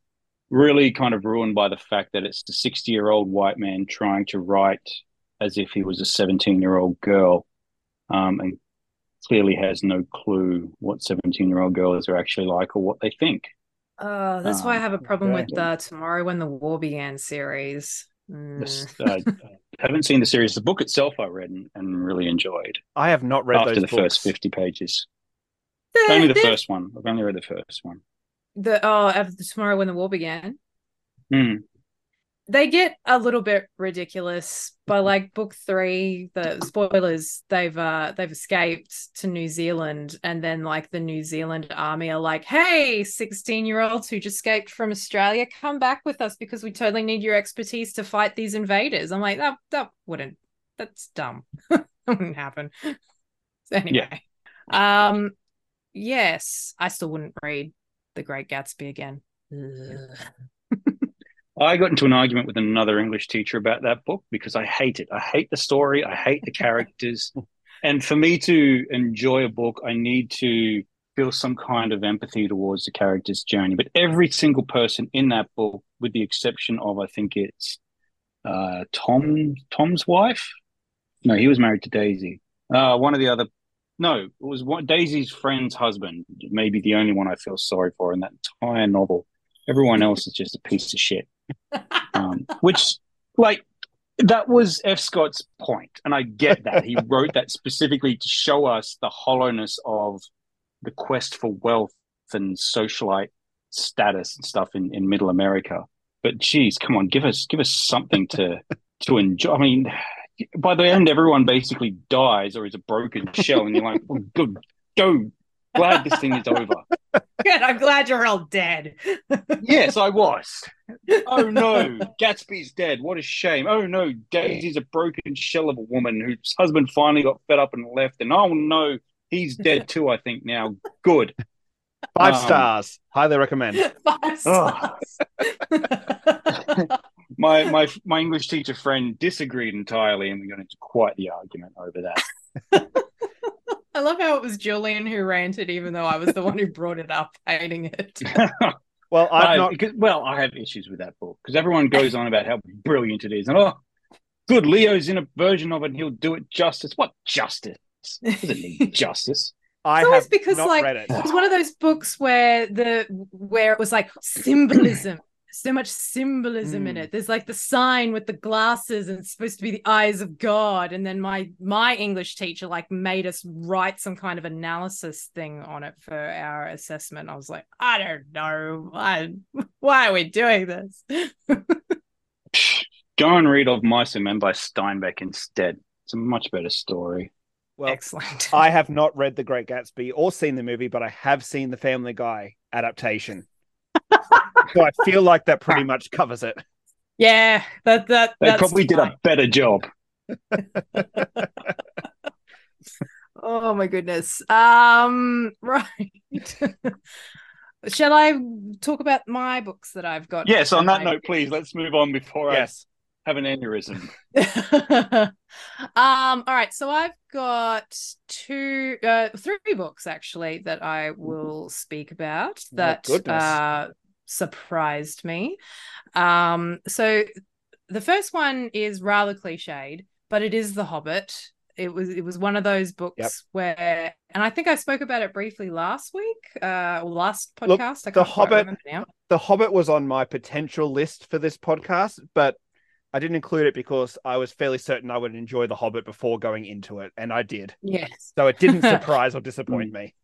really kind of ruined by the fact that it's the 60 year old white man trying to write as if he was a 17 year old girl um, and clearly has no clue what 17 year old girls are actually like or what they think. Uh, that's um, why I um, have a problem with the Tomorrow When the War Began series. Mm. uh, I haven't seen the series. The book itself I read and, and really enjoyed. I have not read after the books. first fifty pages. only the first one. I've only read the first one. The oh, of the Tomorrow When the War Began. Mm they get a little bit ridiculous by like book three the spoilers they've uh they've escaped to new zealand and then like the new zealand army are like hey 16 year olds who just escaped from australia come back with us because we totally need your expertise to fight these invaders i'm like that that wouldn't that's dumb that wouldn't happen so anyway yeah. um yes i still wouldn't read the great gatsby again I got into an argument with another English teacher about that book because I hate it. I hate the story. I hate the characters. and for me to enjoy a book, I need to feel some kind of empathy towards the character's journey. But every single person in that book, with the exception of, I think it's uh, Tom Tom's wife. No, he was married to Daisy. Uh, one of the other. No, it was one, Daisy's friend's husband. Maybe the only one I feel sorry for in that entire novel. Everyone else is just a piece of shit um, which like that was F. Scott's point, and I get that he wrote that specifically to show us the hollowness of the quest for wealth and socialite status and stuff in, in Middle America. But geez, come on, give us give us something to to enjoy. I mean, by the end, everyone basically dies or is a broken shell, and you're like, well, good, go. Glad this thing is over. Good. I'm glad you're all dead. yes, I was. Oh no, Gatsby's dead. What a shame. Oh no, Daisy's a broken shell of a woman whose husband finally got fed up and left. And oh no, He's dead too, I think now. Good. Five Um, stars. Highly recommend. Five Oh. Stars. My my my English teacher friend disagreed entirely, and we got into quite the argument over that. I love how it was Julian who ranted, even though I was the one who brought it up, hating it. Well, I've I- not. because, well, I have issues with that book because everyone goes on about how brilliant it is, and oh, good, Leo's in a version of it, and he'll do it justice. What justice? Doesn't need justice. I It's always have because, not like, read it. It was one of those books where the where it was like symbolism. So much symbolism in Mm. it. There's like the sign with the glasses, and it's supposed to be the eyes of God. And then my my English teacher like made us write some kind of analysis thing on it for our assessment. I was like, I don't know, why why are we doing this? Go and read Of Mice and Men by Steinbeck instead. It's a much better story. Well, Excellent. I have not read The Great Gatsby or seen the movie, but I have seen the Family Guy adaptation. so I feel like that pretty much covers it. yeah, that that They that's probably did a better job. Oh my goodness. Um, right. Shall I talk about my books that I've got? Yes, on that I- note, please let's move on before Yes. I have an aneurysm. um, all right. So I've got two uh three books actually that I will speak about that goodness. uh surprised me. Um, so the first one is rather cliched, but it is The Hobbit. It was it was one of those books Yep. where, and I think I spoke about it briefly last week, uh, or last podcast. Look, I The Hobbit-. The Hobbit was on my potential list for this podcast, but I didn't include it because I was fairly certain I would enjoy The Hobbit before going into it, and I did. Yes. So it didn't surprise or disappoint me.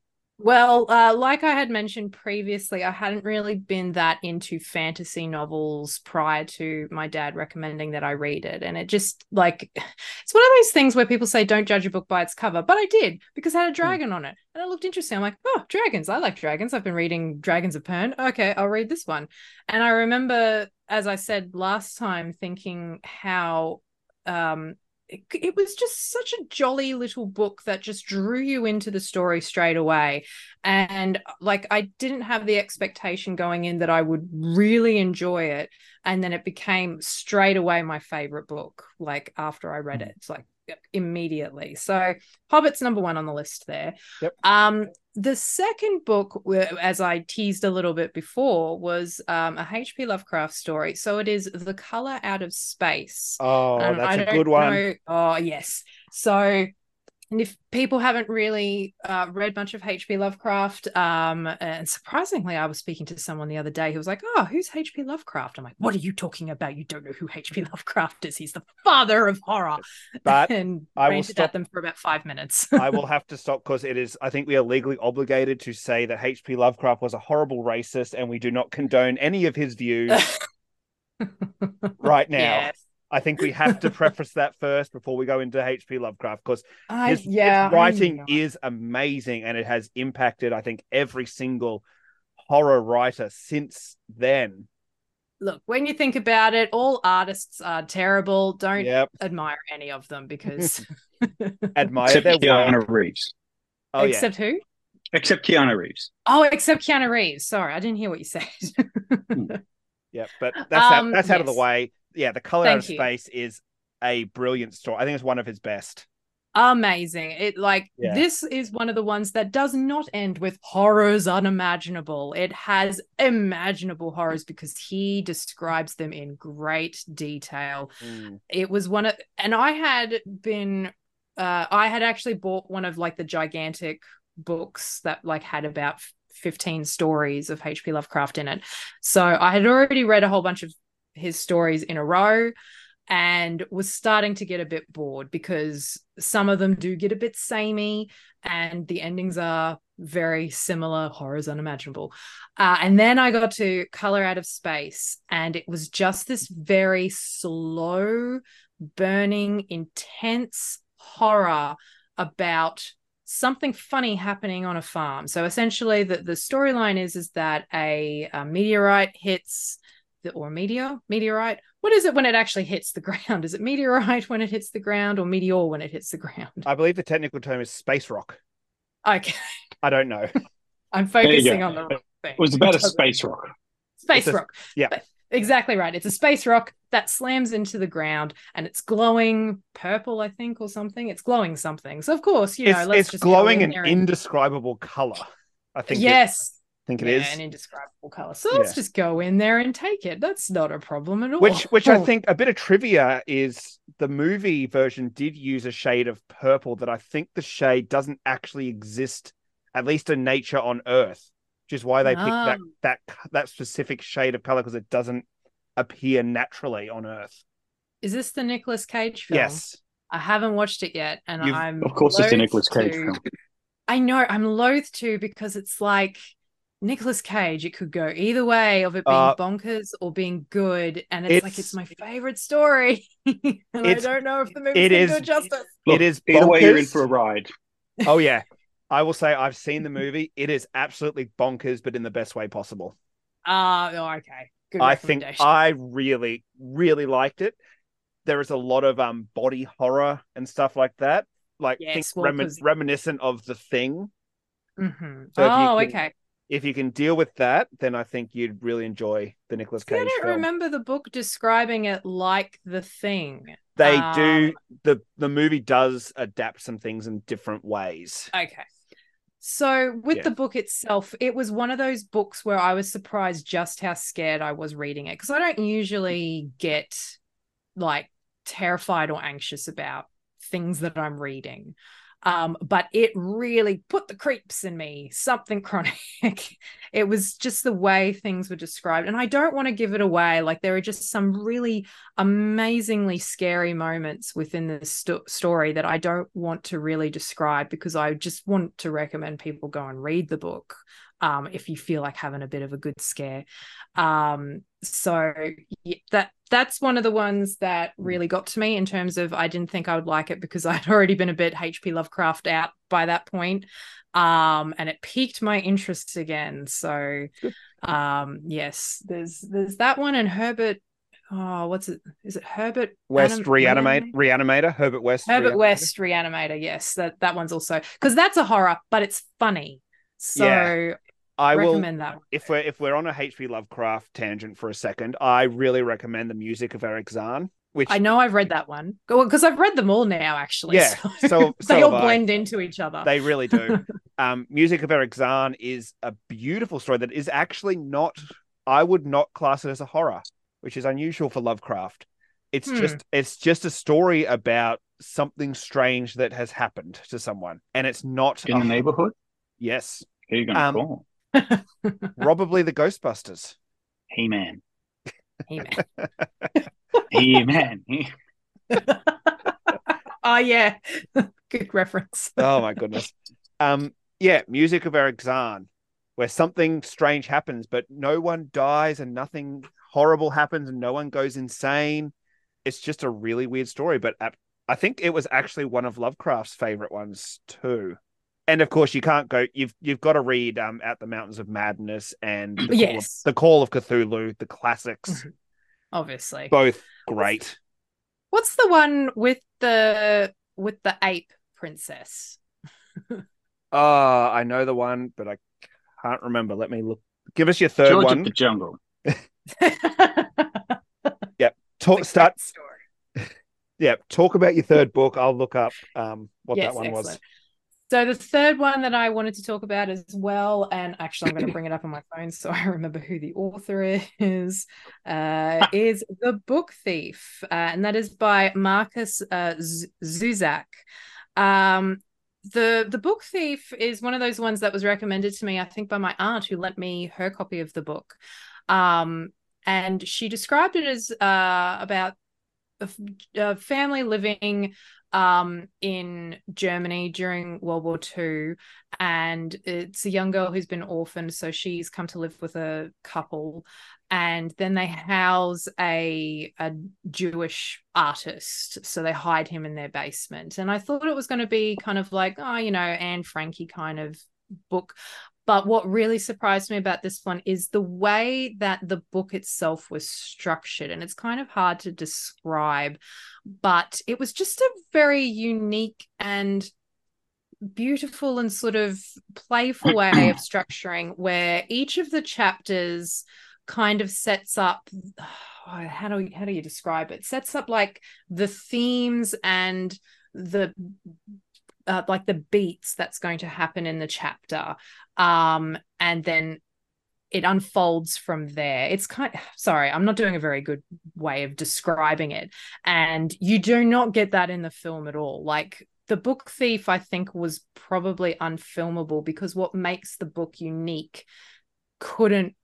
Well, uh, like I had mentioned previously, I hadn't really been that into fantasy novels prior to my dad recommending that I read it. And it just like, it's one of those things where people say, don't judge a book by its cover. But I did because it had a dragon on it and it looked interesting. I'm like, oh, dragons. I like dragons. I've been reading Dragons of Pern. Okay, I'll read this one. And I remember, as I said last time, thinking how. Um, it, was just such a jolly little book that just drew you into the story straight away. And uh, like i didn't have the expectation going in that i would really enjoy it. And then it became straight away my favorite book like after i read mm. it. It's like immediately so hobbit's number one on the list there Yep. um the second book as i teased a little bit before was um, a hp lovecraft story so it is the color out of space Oh, I that's a good one. know- Oh, yes. So, and if people haven't really uh, read much of H.P. Lovecraft, um, and surprisingly, I was speaking to someone the other day who was like, "Oh, who's H.P. Lovecraft?" I'm like, "What are you talking about? You don't know who H.P. Lovecraft is? He's the father of horror." But and I will stop- at them for about five minutes. I will have to stop because it is. I think we are legally obligated to say that H.P. Lovecraft was a horrible racist, and we do not condone any of his views right now. Yes. I think we have to preface that first before we go into H.P. Lovecraft because his, his yeah, I writing is amazing and it has impacted, I think, every single horror writer since then. Look, when you think about it, all artists are terrible. Don't Yep, admire any of them because admire Except their Keanu work. Reeves. Oh yeah, except who? Except Keanu Reeves. Oh, except Keanu Reeves. Sorry, I didn't hear what you said. yeah, but that's out, Um, that's out of the way. Yeah, the color out of you. space is a brilliant story. I think it's one of his best. Amazing. It like Yeah. this is one of the ones that does not end with horrors unimaginable. It has imaginable horrors because he describes them in great detail. Mm. It was one of and I had been uh I had actually bought one of like the gigantic books that like had about 15 stories of HP Lovecraft in it. So I had already read a whole bunch of his stories in a row and was starting to get a bit bored because some of them do get a bit samey and the endings are very similar horrors unimaginable. Uh, and then i got to color out of space and it was just this very slow burning intense horror about something funny happening on a farm. So essentially the, the storyline is is that a, a meteorite hits the or meteor meteorite what is it when it actually hits the ground is it meteorite when it hits the ground or meteor when it hits the ground I believe the technical term is space rock. Okay. I don't know. I'm focusing on the wrong thing. It was about a space rock. space It's a- rock. yeah. But- Exactly right. It's a space rock that slams into the ground and it's glowing purple, I think, or something. It's glowing something. So of course, you know, it's let's it's just glowing an there and- indescribable color. I think. it- yes, think it yeah, is. an indescribable color. So let's Yeah. just go in there and take it. That's not a problem at all. Which, which I Oh. think a bit of trivia is the movie version did use a shade of purple that I think the shade doesn't actually exist, at least in nature on Earth, which is why they picked that Ah. that that specific shade of color because it doesn't appear naturally on Earth. is this the Nicolas Cage film? Yes, I haven't watched it yet, and You've- I'm Of course, it's a loath Nicolas Cage to- film. I know I'm loath to because it's like Nicolas Cage. It could go either way of it being Uh, bonkers or being good, and it's, like it's- it's my favorite story, and I don't know if the movie's it gonna is- do it justice. Look, it is. Either way, you're in for a ride. Oh yeah, I will say I've seen the movie. It is absolutely bonkers, but in the best way possible. Ah, oh, okay, good I think. I really, really liked it. There is a lot of um body horror and stuff like that, like think Yes, well, remi- reminiscent of the thing. Mhm. So oh, can- okay. If you can deal with that, then I think you'd really enjoy the Nicolas See, I don't film. remember the book describing it like the thing. They Um, do the the movie does adapt some things in different ways. Okay. So with Yeah. the book itself, it was one of those books where I was surprised just how scared I was reading it because I don't usually get like terrified or anxious about things that I'm reading. Um, but it really put the creeps in me, something chronic. it was just the way things were described. And I don't want to give it away. Like there are just some really amazingly scary moments within the sto- story that I don't want to really describe because I just want to recommend people go and read the book um, if you feel like having a bit of a good scare. Um, so yeah, that that's one of the ones that really got to me in terms of I didn't think I would like it because I'd already been a bit HP Lovecraft out by that point. Um, and it piqued my interest again. So um yes, there's there's that one and Herbert oh what's it is it Herbert West Anim- reanimate reanimator Herbert West. Herbert Reanimator. West Reanimator, yes. That that one's also because that's a horror, but it's funny. So Yeah. I will recommend that if we're if we're on a HP Lovecraft tangent for a second, I really recommend the music of Erich Zann, which I know I've read that one because I've read them all now. Actually, Yeah, so, so- so they all have I. blend into each other. they really do. um, music of Erich Zann is a beautiful story that is actually not. I would not class it as a horror, which is unusual for Lovecraft. It's Hmm. just it's just a story about something strange that has happened to someone, and it's not In a- the neighborhood? Yes, Who you going to Um, call? Probably the Ghostbusters. He Man. Hey, man. He Man. oh yeah, good reference. Oh my goodness. Um, yeah, music of Erich Zann, where something strange happens, but no one dies and nothing horrible happens and no one goes insane. It's just a really weird story, but I think it was actually one of Lovecraft's favorite ones too. And of course, you can't go. You've you've got to read um, "At the Mountains of Madness" and the, Call, of, Yes. the Call of Cthulhu, the classics, Obviously, both great. what's the one with the with the ape princess? Oh, I know the one, but I can't remember. Let me look. Give us your third George one. of the Jungle. Talk, start story. yeah talk about your third book i'll look up um what Yes, that one was excellent. So the third one that I wanted to talk about as well, and actually I'm going to bring it up on my phone so I remember who the author is, uh, is The Book Thief, uh, and that is by Marcus uh, Zusak. Um, the The Book Thief is one of those ones that was recommended to me, I think, by my aunt who lent me her copy of the book, um, and she described it as uh, about a family living um in Germany during World War II and it's a young girl who's been orphaned so she's come to live with a couple and then they house a a Jewish artist so they hide him in their basement. And I thought it was going to be kind of like oh you know Anne Frankie kind of book but what really surprised me about this one is the way that the book itself was structured and it's kind of hard to describe but it was just a very unique and beautiful and sort of playful way of structuring where each of the chapters kind of sets up oh, how do you, how do you describe it? Sets up like the themes and the uh, like the beats that's going to happen in the chapter um and then it unfolds from there. It's kind of, sorry i'm not doing a very good way of describing it. And you do not get that in the film at all. Like the book thief i think was probably unfilmable because what makes the book unique couldn't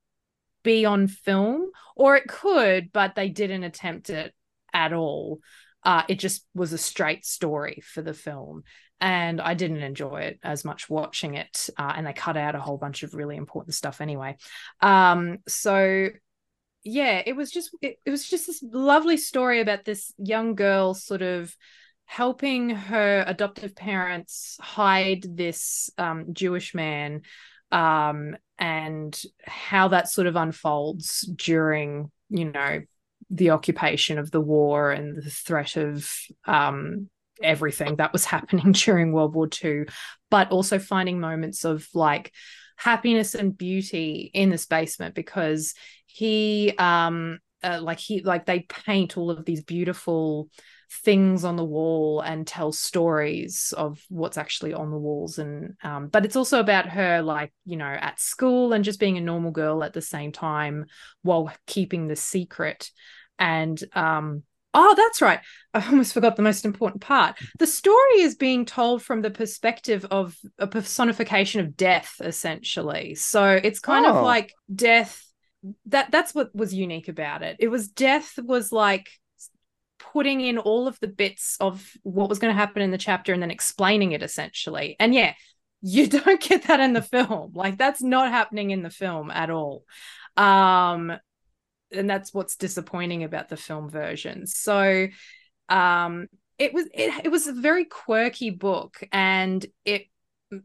be on film or it could but they didn't attempt it at all. Uh, it just was a straight story for the film and I didn't enjoy it as much watching it. Uh, and they cut out a whole bunch of really important stuff anyway. Um, so yeah, it was just it, it was just this lovely story about this young girl sort of helping her adoptive parents hide this um, Jewish man um, and how that sort of unfolds during you know the occupation of the war and the threat of um, everything that was happening during World War II, but also finding moments of like happiness and beauty in this basement because he um uh, like he like they paint all of these beautiful things on the wall and tell stories of what's actually on the walls. And um but it's also about her like you know at school and just being a normal girl at the same time while keeping the secret. And um Oh, that's right. I almost forgot the most important part. The story is being told from the perspective of a personification of death, essentially. So it's kind oh. of like death. That that's what was unique about it. It was death was like putting in all of the bits of what was going to happen in the chapter and then explaining it essentially. And yeah, you don't get that in the film. Like that's not happening in the film at all. Um and that's what's disappointing about the film version. So um it was it, it was a very quirky book and it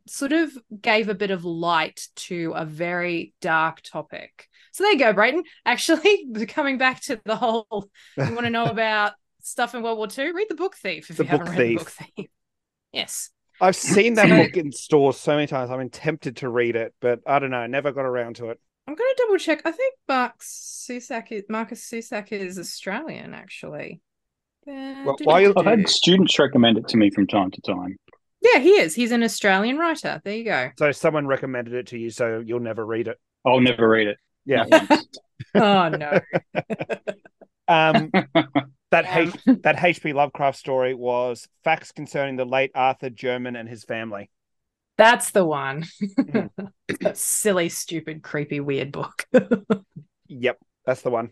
sort of gave a bit of light to a very dark topic. So there you go, Brayton. Actually, coming back to the whole you want to know about stuff in World War II, read the book Thief if the you haven't read Thief. the book Thief. Yes. I've seen that book in stores so many times. I've been tempted to read it, but I don't know, never got around to it. I'm going to double check. I think Mark Susak is, Marcus Zusak is Australian, actually. Well, why, I've had students recommend it to me from time to time. Yeah, he is. He's an Australian writer. There you go. So someone recommended it to you, so you'll never read it. I'll never read it. Yeah. oh no. um, that H- that H.P. Lovecraft story was facts concerning the late Arthur Jermyn and his family. That's the one. Mm. silly, stupid, creepy, weird book. yep, that's the one.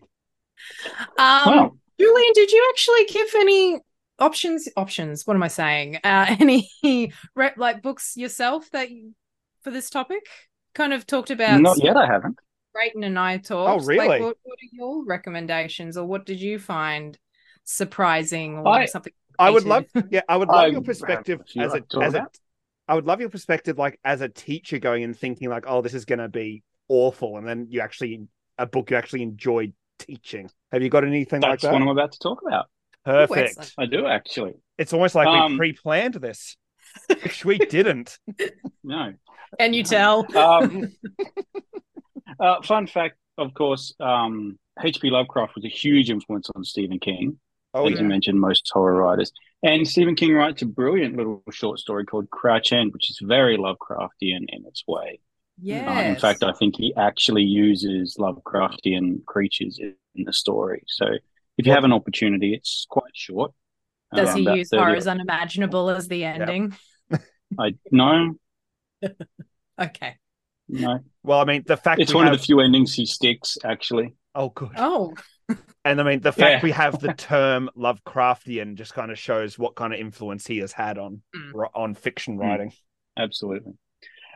Um, Julian, did you actually give any options? Options. What am I saying? Uh, any like books yourself that you, for this topic? Kind of talked about. Not yet. I haven't. Brayton and I talked. Oh, really? Like, what, what, are your recommendations, or what did you find surprising, or I, something? I would love, yeah, I would love your perspective as a as a I would love your perspective, like as a teacher going and thinking like, oh, this is going to be awful, and then you actually a book you actually enjoyed teaching. Have you got anything That's like that? That's what I'm about to talk about. Perfect. I do actually. It's almost like um, we pre-planned this, which we didn't. No. Can you tell? Um, uh, fun fact, of course, um, H.P. Lovecraft was a huge influence on Stephen King. Oh, as yeah. you mentioned, most horror writers. And Stephen King writes a brilliant little short story called Crouch End, which is very Lovecraftian in its way. Yeah. Uh, in fact, I think he actually uses Lovecraftian creatures in, in the story. So if you have an opportunity, it's quite short. Does um, he use horrors unimaginable as the ending? I no. okay. No. Well, I mean, the fact it's one have... of the few endings he sticks, actually. Oh, good. Oh. And I mean, the fact yeah. we have the term Lovecraftian just kind of shows what kind of influence he has had on mm. on fiction mm. writing. Absolutely.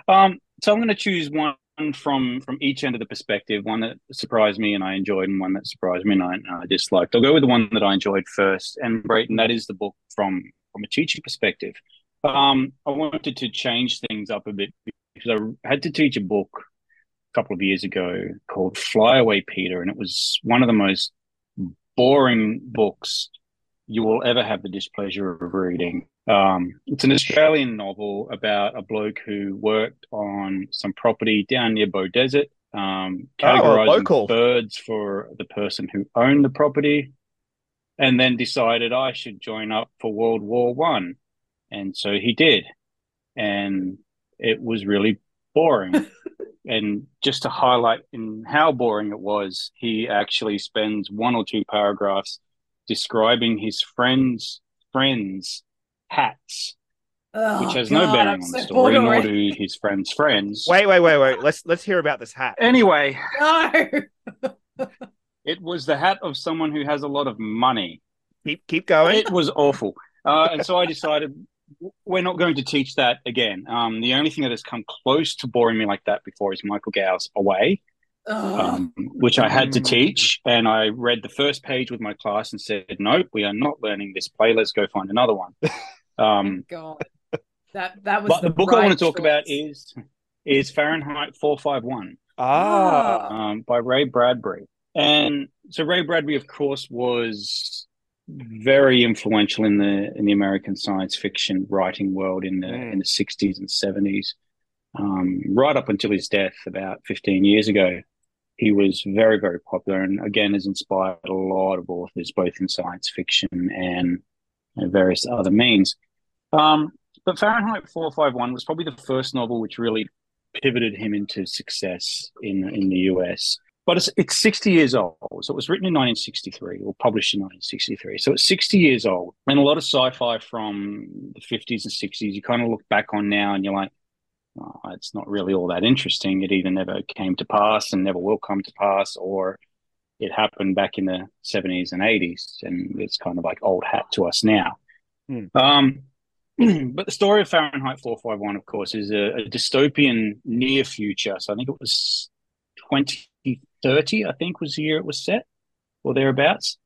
Um, so I'm going to choose one from from each end of the perspective. One that surprised me and I enjoyed, and one that surprised me and I, I disliked. I'll go with the one that I enjoyed first, and Brayton. That is the book from from a teaching perspective. Um, I wanted to change things up a bit because I had to teach a book a couple of years ago called Fly Away Peter, and it was one of the most boring books you will ever have the displeasure of reading. Um, it's an Australian novel about a bloke who worked on some property down near Beaudesert, um, categorizing local. birds for the person who owned the property, and then decided I should join up for World War One, and so he did, and it was really boring. and just to highlight in how boring it was, he actually spends one or two paragraphs describing his friends' friends' hats, Oh, which has no bearing I'm on so the story, bored nor already. do his friends' friends. Wait, wait, wait, wait. Let's let's hear about this hat. Anyway, No. it was the hat of someone who has a lot of money. Keep keep going. It was awful. Uh, and so I decided we're not going to teach that again. Um, the only thing that has come close to boring me like that before is Michael Gow's Away, Ugh. um, which I had to teach. And I read the first page with my class and said, nope, we are not learning this play. Let's go find another one. Um, God. That that was but the, book I want to talk choice. about is is Fahrenheit 451 ah, um, by Ray Bradbury. And so Ray Bradbury, of course, was very influential in the in the American science fiction writing world in the Mm. in the sixties and seventies, um, right up until his death about fifteen years ago. He was very very popular, and again has inspired a lot of authors, both in science fiction and, and various other means. Um, but Fahrenheit 451 was probably the first novel which really pivoted him into success in in the US. But it's it's 60 years old. So it was written in 1963 or published in 1963. So it's 60 years old. And a lot of sci-fi from the 50s and 60s you kind of look back on now and you're like, oh, it's not really all that interesting. It either never came to pass and never will come to pass, or it happened back in the 70s and 80s, and it's kind of like old hat to us now. Hmm. Um, but the story of Fahrenheit 451, of course, is a, a dystopian near future. So I think it was 2030, I think was the year it was set or thereabouts.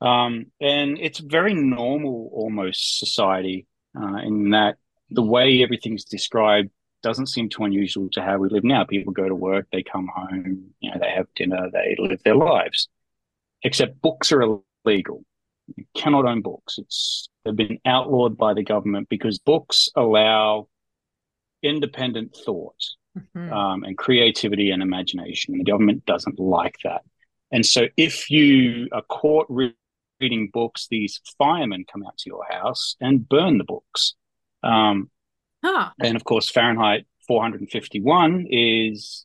Um, and it's very normal almost society uh, in that the way everything's described doesn't seem too unusual to how we live now. People go to work, they come home, you know, they have dinner, they live their lives. Except books are illegal. You cannot own books. It's they've been outlawed by the government because books allow independent thought Mhm. um, and creativity and imagination. And the government doesn't like that. And so if you are caught re- reading books, these firemen come out to your house and burn the books. Um, Huh. and of course, Fahrenheit 451 is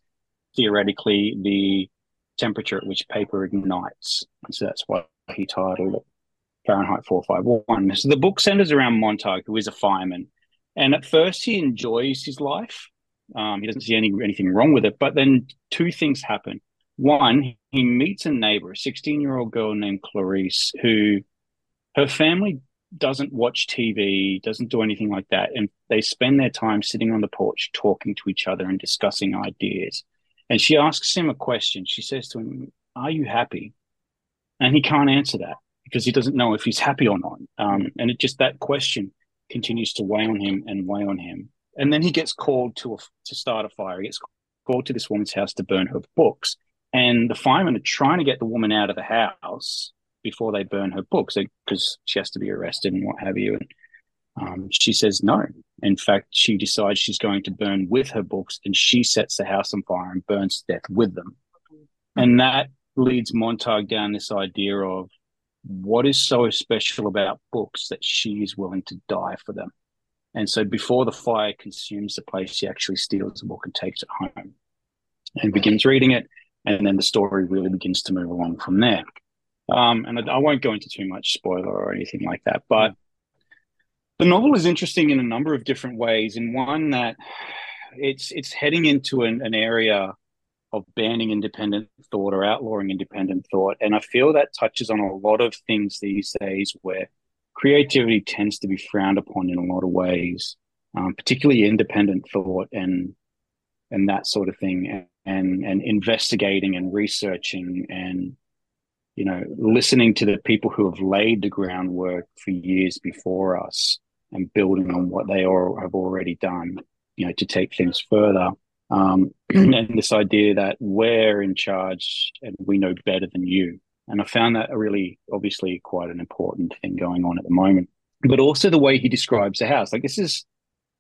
theoretically the temperature at which paper ignites. And so that's why he titled it Fahrenheit 451. So the book centers around Montag, who is a fireman. And at first, he enjoys his life. Um, he doesn't see any anything wrong with it. But then two things happen. One, he meets a neighbor, a 16 year old girl named Clarice, who her family doesn't watch TV, doesn't do anything like that. And they spend their time sitting on the porch talking to each other and discussing ideas. And she asks him a question. She says to him, Are you happy? And he can't answer that because he doesn't know if he's happy or not. Um, and it just that question continues to weigh on him and weigh on him. And then he gets called to a, to start a fire. He gets called to this woman's house to burn her books. And the firemen are trying to get the woman out of the house before they burn her books because she has to be arrested and what have you. And um, she says no. In fact, she decides she's going to burn with her books and she sets the house on fire and burns to death with them. And that leads Montag down this idea of what is so special about books that she is willing to die for them. And so before the fire consumes the place, she actually steals the book and takes it home and begins reading it. And then the story really begins to move along from there. Um, and I, I won't go into too much spoiler or anything like that, but the novel is interesting in a number of different ways. In one that it's it's heading into an, an area of banning independent thought or outlawing independent thought, and I feel that touches on a lot of things these days where creativity tends to be frowned upon in a lot of ways, um, particularly independent thought and and that sort of thing, and and investigating and researching and you know listening to the people who have laid the groundwork for years before us and building on what they all have already done, you know, to take things further. Um, and this idea that we're in charge and we know better than you. And I found that a really, obviously, quite an important thing going on at the moment. but also the way he describes the house. Like this is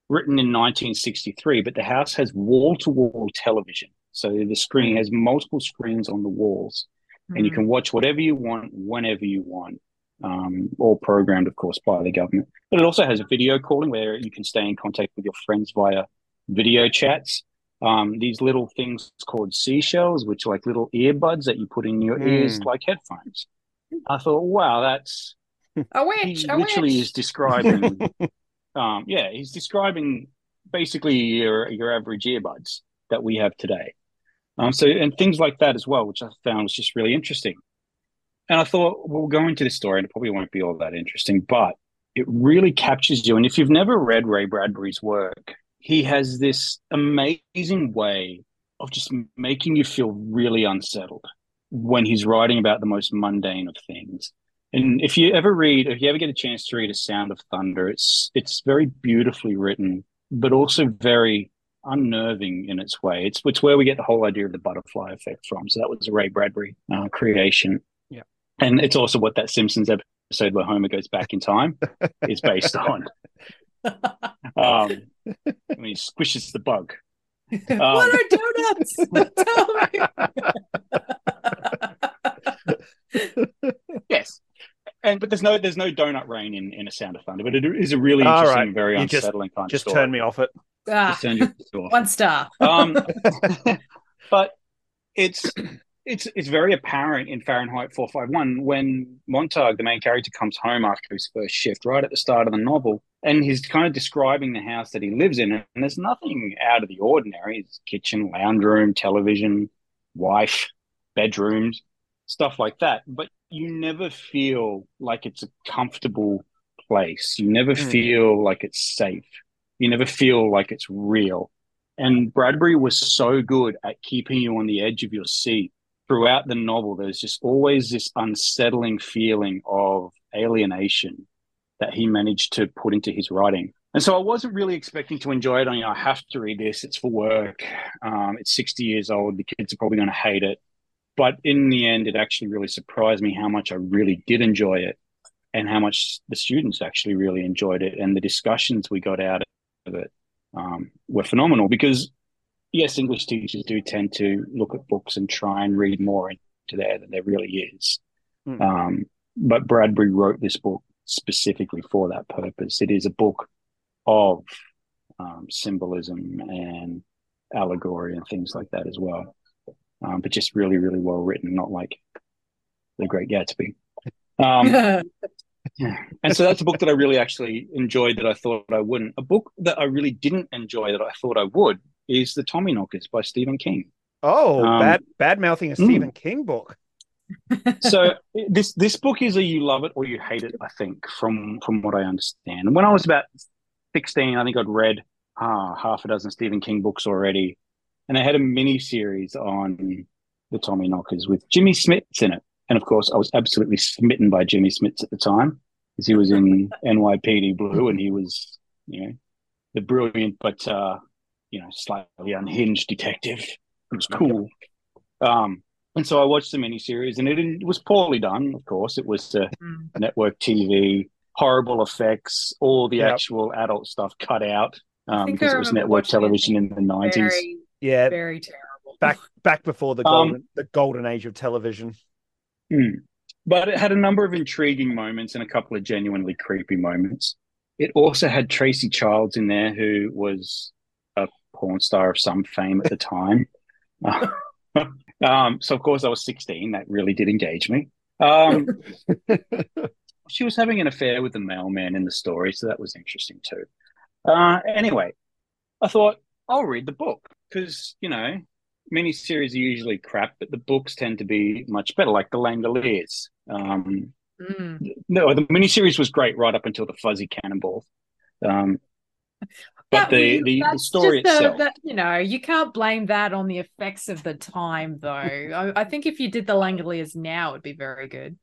written in 1963, but the house has wall to wall television. So the screen has multiple screens on the walls, mm. and you hmm. can watch whatever you want, whenever you want. Um, all programmed, of course, by the government. But it also has a video calling where you can stay in contact with your friends via video chats. Um, these little things called seashells, which are like little earbuds that you put in your mm. ears like headphones. I thought, wow, that's a witch. He a literally witch. is describing. um, yeah, he's describing basically your your average earbuds that we have today. Um, so and things like that as well, which I found was just really interesting. And I thought we'll go into this story, and it probably won't be all that interesting, but it really captures you. And if you've never read Ray Bradbury's work, he has this amazing way of just making you feel really unsettled when he's writing about the most mundane of things. And if you ever read, if you ever get a chance to read A Sound of Thunder, it's it's very beautifully written, but also very unnerving in its way. It's it's where we get the whole idea of the butterfly effect from. So that was a Ray Bradbury uh, creation. Yeah, and it's also what that Simpsons episode where Homer goes back in time is based on. Um, he squishes the bug. Um, what are donuts? yes, and but there's no there's no donut rain in, in a Sound of Thunder, but it is a really All interesting, right. very You unsettling just, kind Just of story. turn me off it. Ah, Just turn you off. one star. Um, but it's it's it's very apparent in Fahrenheit 451 when Montag, the main character, comes home after his first shift, right at the start of the novel, and he's kind of describing the house that he lives in, and there's nothing out of the ordinary. It's kitchen, lounge room, television, wife, bedrooms, stuff like that. But you never feel like it's a comfortable place. You never mm. feel like it's safe. You never feel like it's real. And Bradbury was so good at keeping you on the edge of your seat throughout the novel. There's just always this unsettling feeling of alienation that he managed to put into his writing. And so I wasn't really expecting to enjoy it. I, know, I have to read this. It's for work. Um, it's 60 years old. The kids are probably going to hate it. But in the end, it actually really surprised me how much I really did enjoy it and how much the students actually really enjoyed it. And the discussions we got out of it um, were phenomenal because, yes, English teachers do tend to look at books and try and read more into there than there really is. Mm. Um, but Bradbury wrote this book specifically for that purpose. It is a book of um, symbolism and allegory and things like that as well. Um, but just really, really well written, not like The Great Gatsby. Um, yeah. And so that's a book that I really actually enjoyed that I thought I wouldn't. A book that I really didn't enjoy that I thought I would is The Tommyknockers by Stephen King. Oh, um, bad bad mouthing a mm. Stephen mm. King book so this this book is a you love it or you hate it. I think from from what I understand. And when I was about sixteen, I think I'd read ah, half a dozen Stephen King books already, and I had a mini series on the Tommyknockers with Jimmy Smits in it. And of course, I was absolutely smitten by Jimmy Smits at the time because he was in NYPD Blue and he was, you know, the brilliant but uh, you know slightly unhinged detective. It was cool. Um, and so I watched the miniseries, and it, it was poorly done. Of course, it was uh, mm. network TV, horrible effects, all the yep. actual adult stuff cut out um, because it was network television in the nineties. Yeah, very terrible. Back back before the um, golden um, the golden age of television. Hmm. But it had a number of intriguing moments and a couple of genuinely creepy moments. It also had Tracy Childs in there, who was a porn star of some fame at the time. Um, so of course I was 16. That really did engage me. Um, she was having an affair with the mailman in the story, so that was interesting too. Uh, anyway, I thought I'll read the book because you know miniseries are usually crap, but the books tend to be much better, like the Langoliers. Um, mm. No, the miniseries was great right up until the Fuzzy Cannonball. Um, but the, the, the, story itself. that, you know, you can't blame that on the effects of the time, though. I, I, think if you did the Langoliers now, it'd be very good.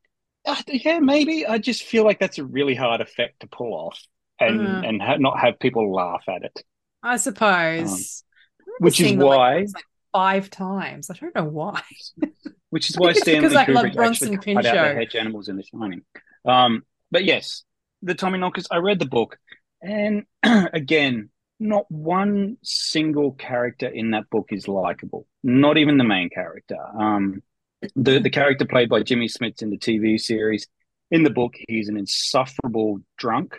Uh, yeah, maybe. I just feel like that's a really hard effect to pull off and, uh, and ha- not have people laugh at it. I suppose. Um, which is why. Like five times. I don't know why. which is why Stanley Kubrick actually cut out the hedge animals in The Shining. Um, but yes, the Tommyknockers. I read the book, and again, not one single character in that book is likable. Not even the main character. Um, the the character played by Jimmy Smits in the TV series. In the book, he's an insufferable drunk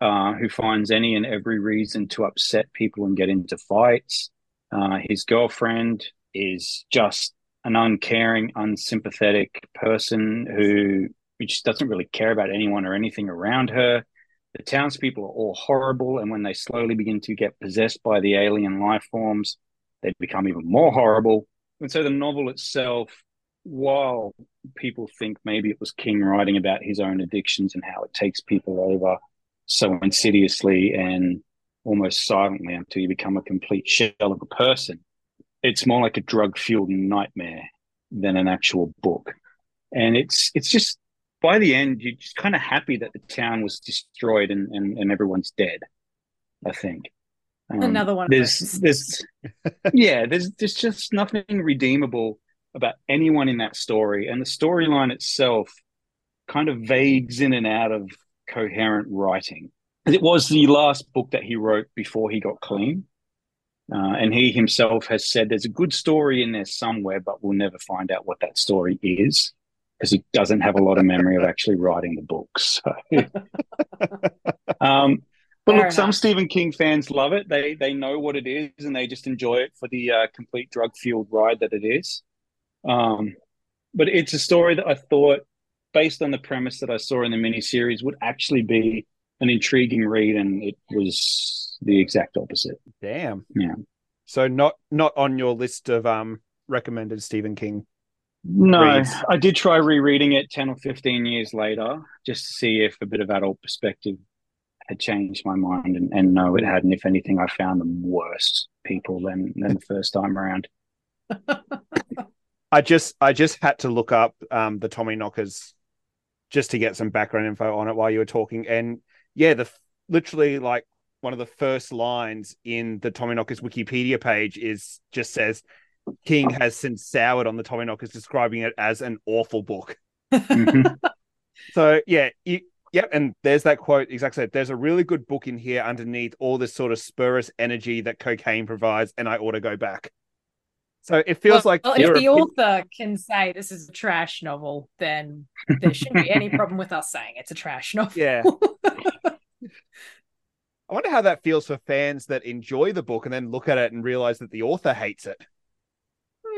uh, who finds any and every reason to upset people and get into fights. Uh, his girlfriend is just an uncaring, unsympathetic person who, who just doesn't really care about anyone or anything around her. The townspeople are all horrible, and when they slowly begin to get possessed by the alien life forms, they become even more horrible. And so the novel itself, while people think maybe it was King writing about his own addictions and how it takes people over so insidiously and almost silently until you become a complete shell of a person, it's more like a drug fueled nightmare than an actual book. And it's it's just by the end, you're just kind of happy that the town was destroyed and, and, and everyone's dead. I think. Um, Another one. There's there's yeah, there's there's just nothing redeemable about anyone in that story, and the storyline itself kind of vagues in and out of coherent writing. It was the last book that he wrote before he got clean. Uh, and he himself has said there's a good story in there somewhere, but we'll never find out what that story is because he doesn't have a lot of memory of actually writing the books. So. um, but Fair look, enough. some Stephen King fans love it. They they know what it is and they just enjoy it for the uh, complete drug fueled ride that it is. Um, but it's a story that I thought, based on the premise that I saw in the miniseries, would actually be an intriguing read, and it was the exact opposite. Damn. Yeah. So not not on your list of um recommended Stephen King no, reads. I did try rereading it 10 or 15 years later just to see if a bit of adult perspective had changed my mind. And, and no, it hadn't. If anything, I found them worse people than, than the first time around. I just I just had to look up um, the Tommyknockers just to get some background info on it while you were talking. And yeah, the literally like one of the first lines in the Tommyknockers Wikipedia page is just says King has since soured on the Tommyknockers, describing it as an awful book. Mm-hmm. so yeah, you, yep, and there's that quote exactly. There's a really good book in here underneath all this sort of spurious energy that cocaine provides, and I ought to go back. So it feels well, like well, if the author can say this is a trash novel, then there shouldn't be any problem with us saying it's a trash novel. Yeah. I wonder how that feels for fans that enjoy the book and then look at it and realize that the author hates it.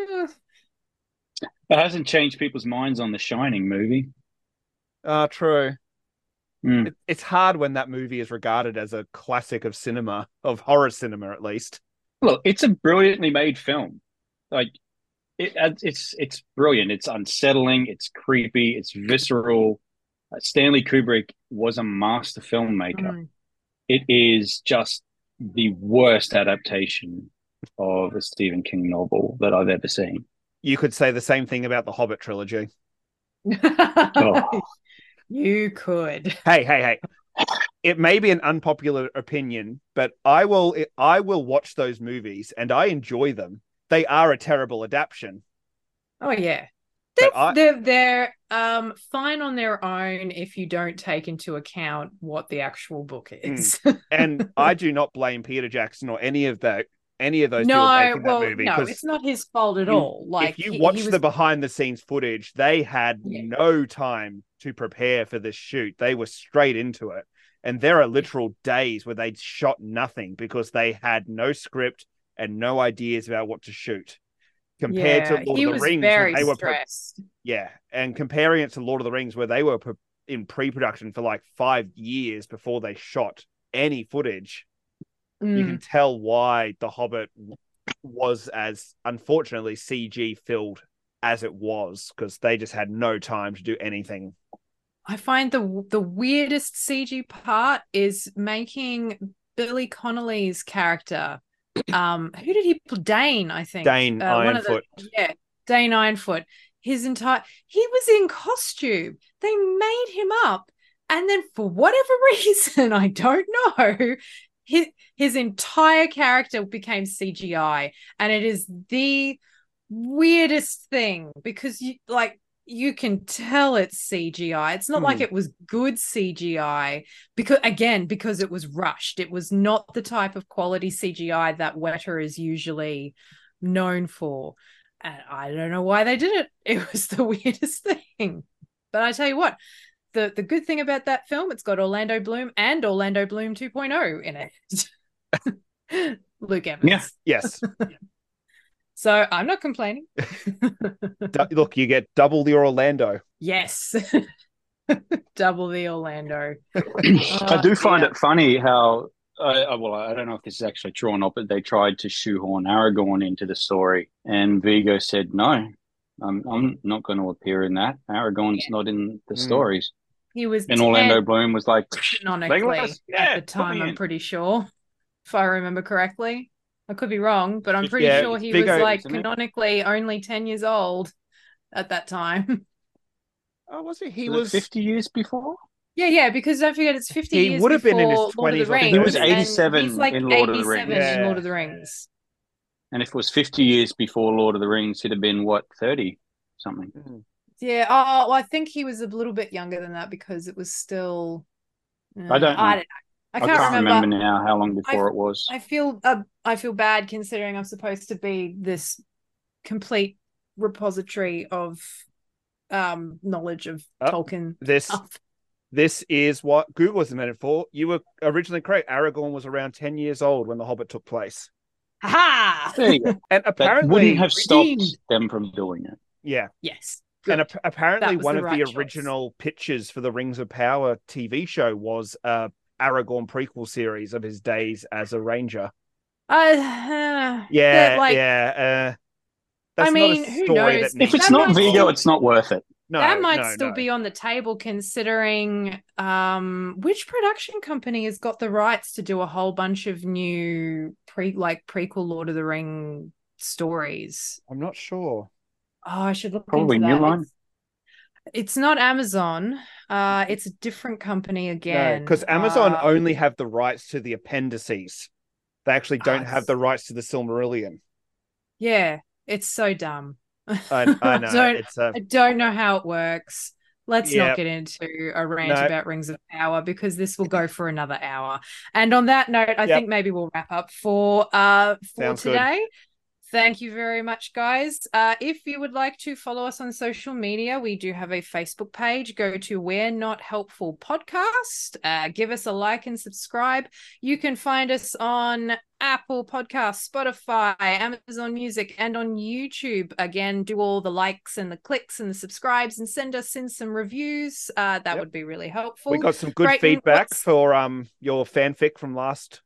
It hasn't changed people's minds on the Shining movie. Ah, uh, true. Mm. It, it's hard when that movie is regarded as a classic of cinema, of horror cinema at least. Look, it's a brilliantly made film. Like it, it's it's brilliant. It's unsettling. It's creepy. It's visceral. Uh, Stanley Kubrick was a master filmmaker. Mm. It is just the worst adaptation of a Stephen King novel that I've ever seen. You could say the same thing about the Hobbit trilogy. oh. You could. Hey, hey, hey. It may be an unpopular opinion, but I will I will watch those movies and I enjoy them. They are a terrible adaptation. Oh yeah. They're, I, they're, they're um fine on their own if you don't take into account what the actual book hmm. is. and I do not blame Peter Jackson or any of that any of those no, well. No, it's not his fault at all. Like if you he, watch he was... the behind the scenes footage, they had yeah. no time to prepare for this shoot. They were straight into it. And there are literal days where they shot nothing because they had no script and no ideas about what to shoot. Compared yeah, to Lord of the Rings, very they were stressed. Pre- yeah, and comparing it to Lord of the Rings, where they were pre- in pre-production for like five years before they shot any footage mm. you can tell why The Hobbit was as unfortunately CG filled as it was because they just had no time to do anything. I find the the weirdest CG part is making Billy Connolly's character. Um, who did he play? Dain, I think. Dain uh, Ironfoot. The, yeah, Dain Ironfoot. His entire he was in costume. They made him up, and then for whatever reason, I don't know, his his entire character became CGI, and it is the weirdest thing because you like you can tell it's CGI. It's not like Hmm. it was good CGI because again, because it was rushed. It was not the type of quality CGI that Weta is usually known for. And I don't know why they did it. It was the weirdest thing. But I tell you what, the the good thing about that film, it's got Orlando Bloom and Orlando Bloom 2.0 in it. Luke Evans. Yeah. Yes. So I'm not complaining. Look, you get double the Orlando. Yes. Double the Orlando. I do find yeah. it funny how, uh, well, I don't know if this is actually true or not, but they tried to shoehorn Aragorn into the story, and Viggo said, no, I'm, I'm not going to appear in that. Aragorn's Yeah. not in the Mm. stories. He was And Orlando Bloom was like, canonically Yeah, at the time, I'm pretty sure. If I remember correctly. I could be wrong, but I'm pretty Yeah, sure he Viggo, was like isn't it? canonically only 10 years old at that time. Oh, was it? He was it was 50 years before? yeah, yeah, because don't forget it's 50 He years would have been in his before Lord of the 20s or He was 87 he's like in Lord of the 87 Rings. in Yeah. Lord of the Rings. And if it was 50 years before Lord of the Rings, he'd have been, what, 30 something? Mm. Yeah, oh, well, I think he was a little bit younger than that because it was still. I don't know. I don't know. I I can't, can't, remember. remember. now how long before it was. I feel uh, I feel bad considering I'm supposed to be this complete repository of um knowledge of Oh, Tolkien this stuff. this is what Google was invented for. You were originally correct. Aragorn was around 10 years old when The Hobbit took place. Ha! there you go. And That apparently wouldn't have stopped redeemed. them from doing it. yeah. Yes. And Good. ap- apparently one the of right the choice. original pitches for the Rings of Power TV show was a Aragorn prequel series of his days as a ranger. Uh, Yeah, like, yeah. Uh, that's I mean, not a who knows? that If it's not Viggo, it's not worth it. No, that might no, still no. be on the table considering um which production company has got the rights to do a whole bunch of new pre like prequel Lord of the Ring stories. I'm not sure. Oh, I should look Probably into New that. Line. It's, it's not Amazon. Uh, it's a different company again. because Amazon Uh, only have the rights to the appendices. They actually don't Ah, have the rights to the Silmarillion. yeah, it's so dumb. I, I know don't, it's uh, don't know how it works. Let's Yeah. not get into a rant No. about Rings of Power because this will go for another hour. And on that note, I Yep. think maybe we'll wrap up for uh for Sounds good. Thank you very much, guys. Uh, if you would like to follow us on social media, we do have a Facebook page. Go to We're Not Helpful Podcast. Uh, give us a like and subscribe. You can find us on Apple Podcasts, Spotify, Amazon Music, and on YouTube. Again, do all the likes and the clicks and the subscribes and send us in some reviews. Uh, that Yep. would be really helpful. we got some good feedback what's- for um your fanfic from last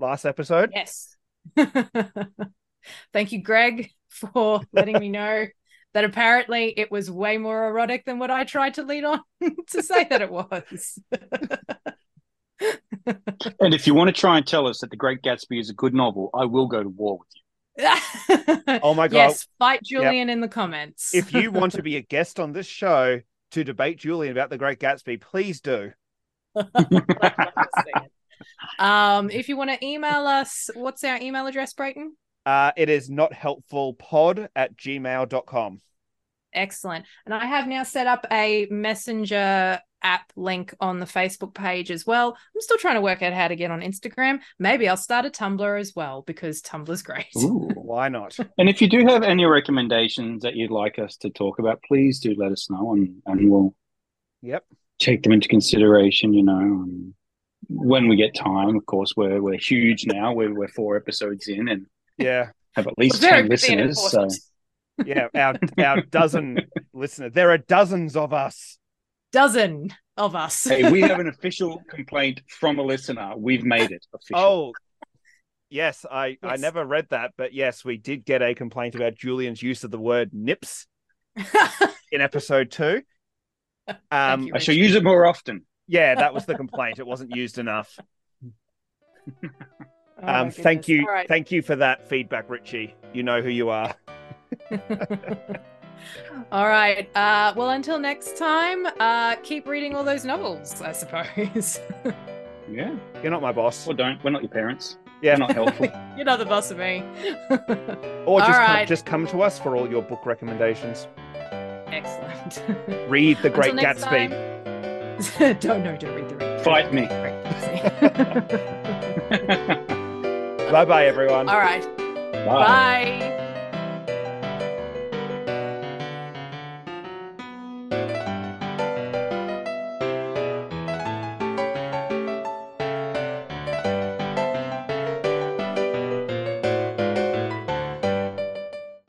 last episode. Yes. Thank you, Greg, for letting me know that apparently it was way more erotic than what I tried to lead on to say that it was. And if you want to try and tell us that The Great Gatsby is a good novel, I will go to war with you. Oh my god! Yes, fight Julian in the comments. if you want to be a guest on this show to debate Julian about The Great Gatsby, please do. um, if you want to email us, what's our email address, Brayton? Uh, it is not helpful pod at gmail.com. Excellent. And I have now set up a messenger app link on the Facebook page as well. I'm still trying to work out how to get on Instagram. Maybe I'll start a Tumblr as well because Tumblr's great. Ooh. Why not? And if you do have any recommendations that you'd like us to talk about, please do let us know and, and we'll Yep. take them into consideration, you know. Um, when we get time, of course, we're we're huge now. We're we're four episodes in and Yeah. have at least Very ten listeners. So. Yeah. Our our dozen listeners. There are dozens of us. Dozen of us. hey, we have an official complaint from a listener. We've made it official. Oh, yes. I I never read that, but yes, we did get a complaint about Julian's use of the word nips in episode two. Um, you. I shall use it more often. yeah, that was the complaint. It wasn't used enough. Oh Um, thank you, All right. thank you for that feedback, Richie. You know who you are. all right. Uh, well, until next time, uh, keep reading all those novels, I suppose. Yeah. You're not my boss. Well, don't. We're not your parents. Yeah, We're not helpful. You're not the boss of me. or just All come, just come to us for all your book recommendations. Excellent. Read The Great Until next Gatsby. time- don't know. Don't read the Great Fight me. Great Gatsby. Bye bye, everyone. All right. Bye. Bye.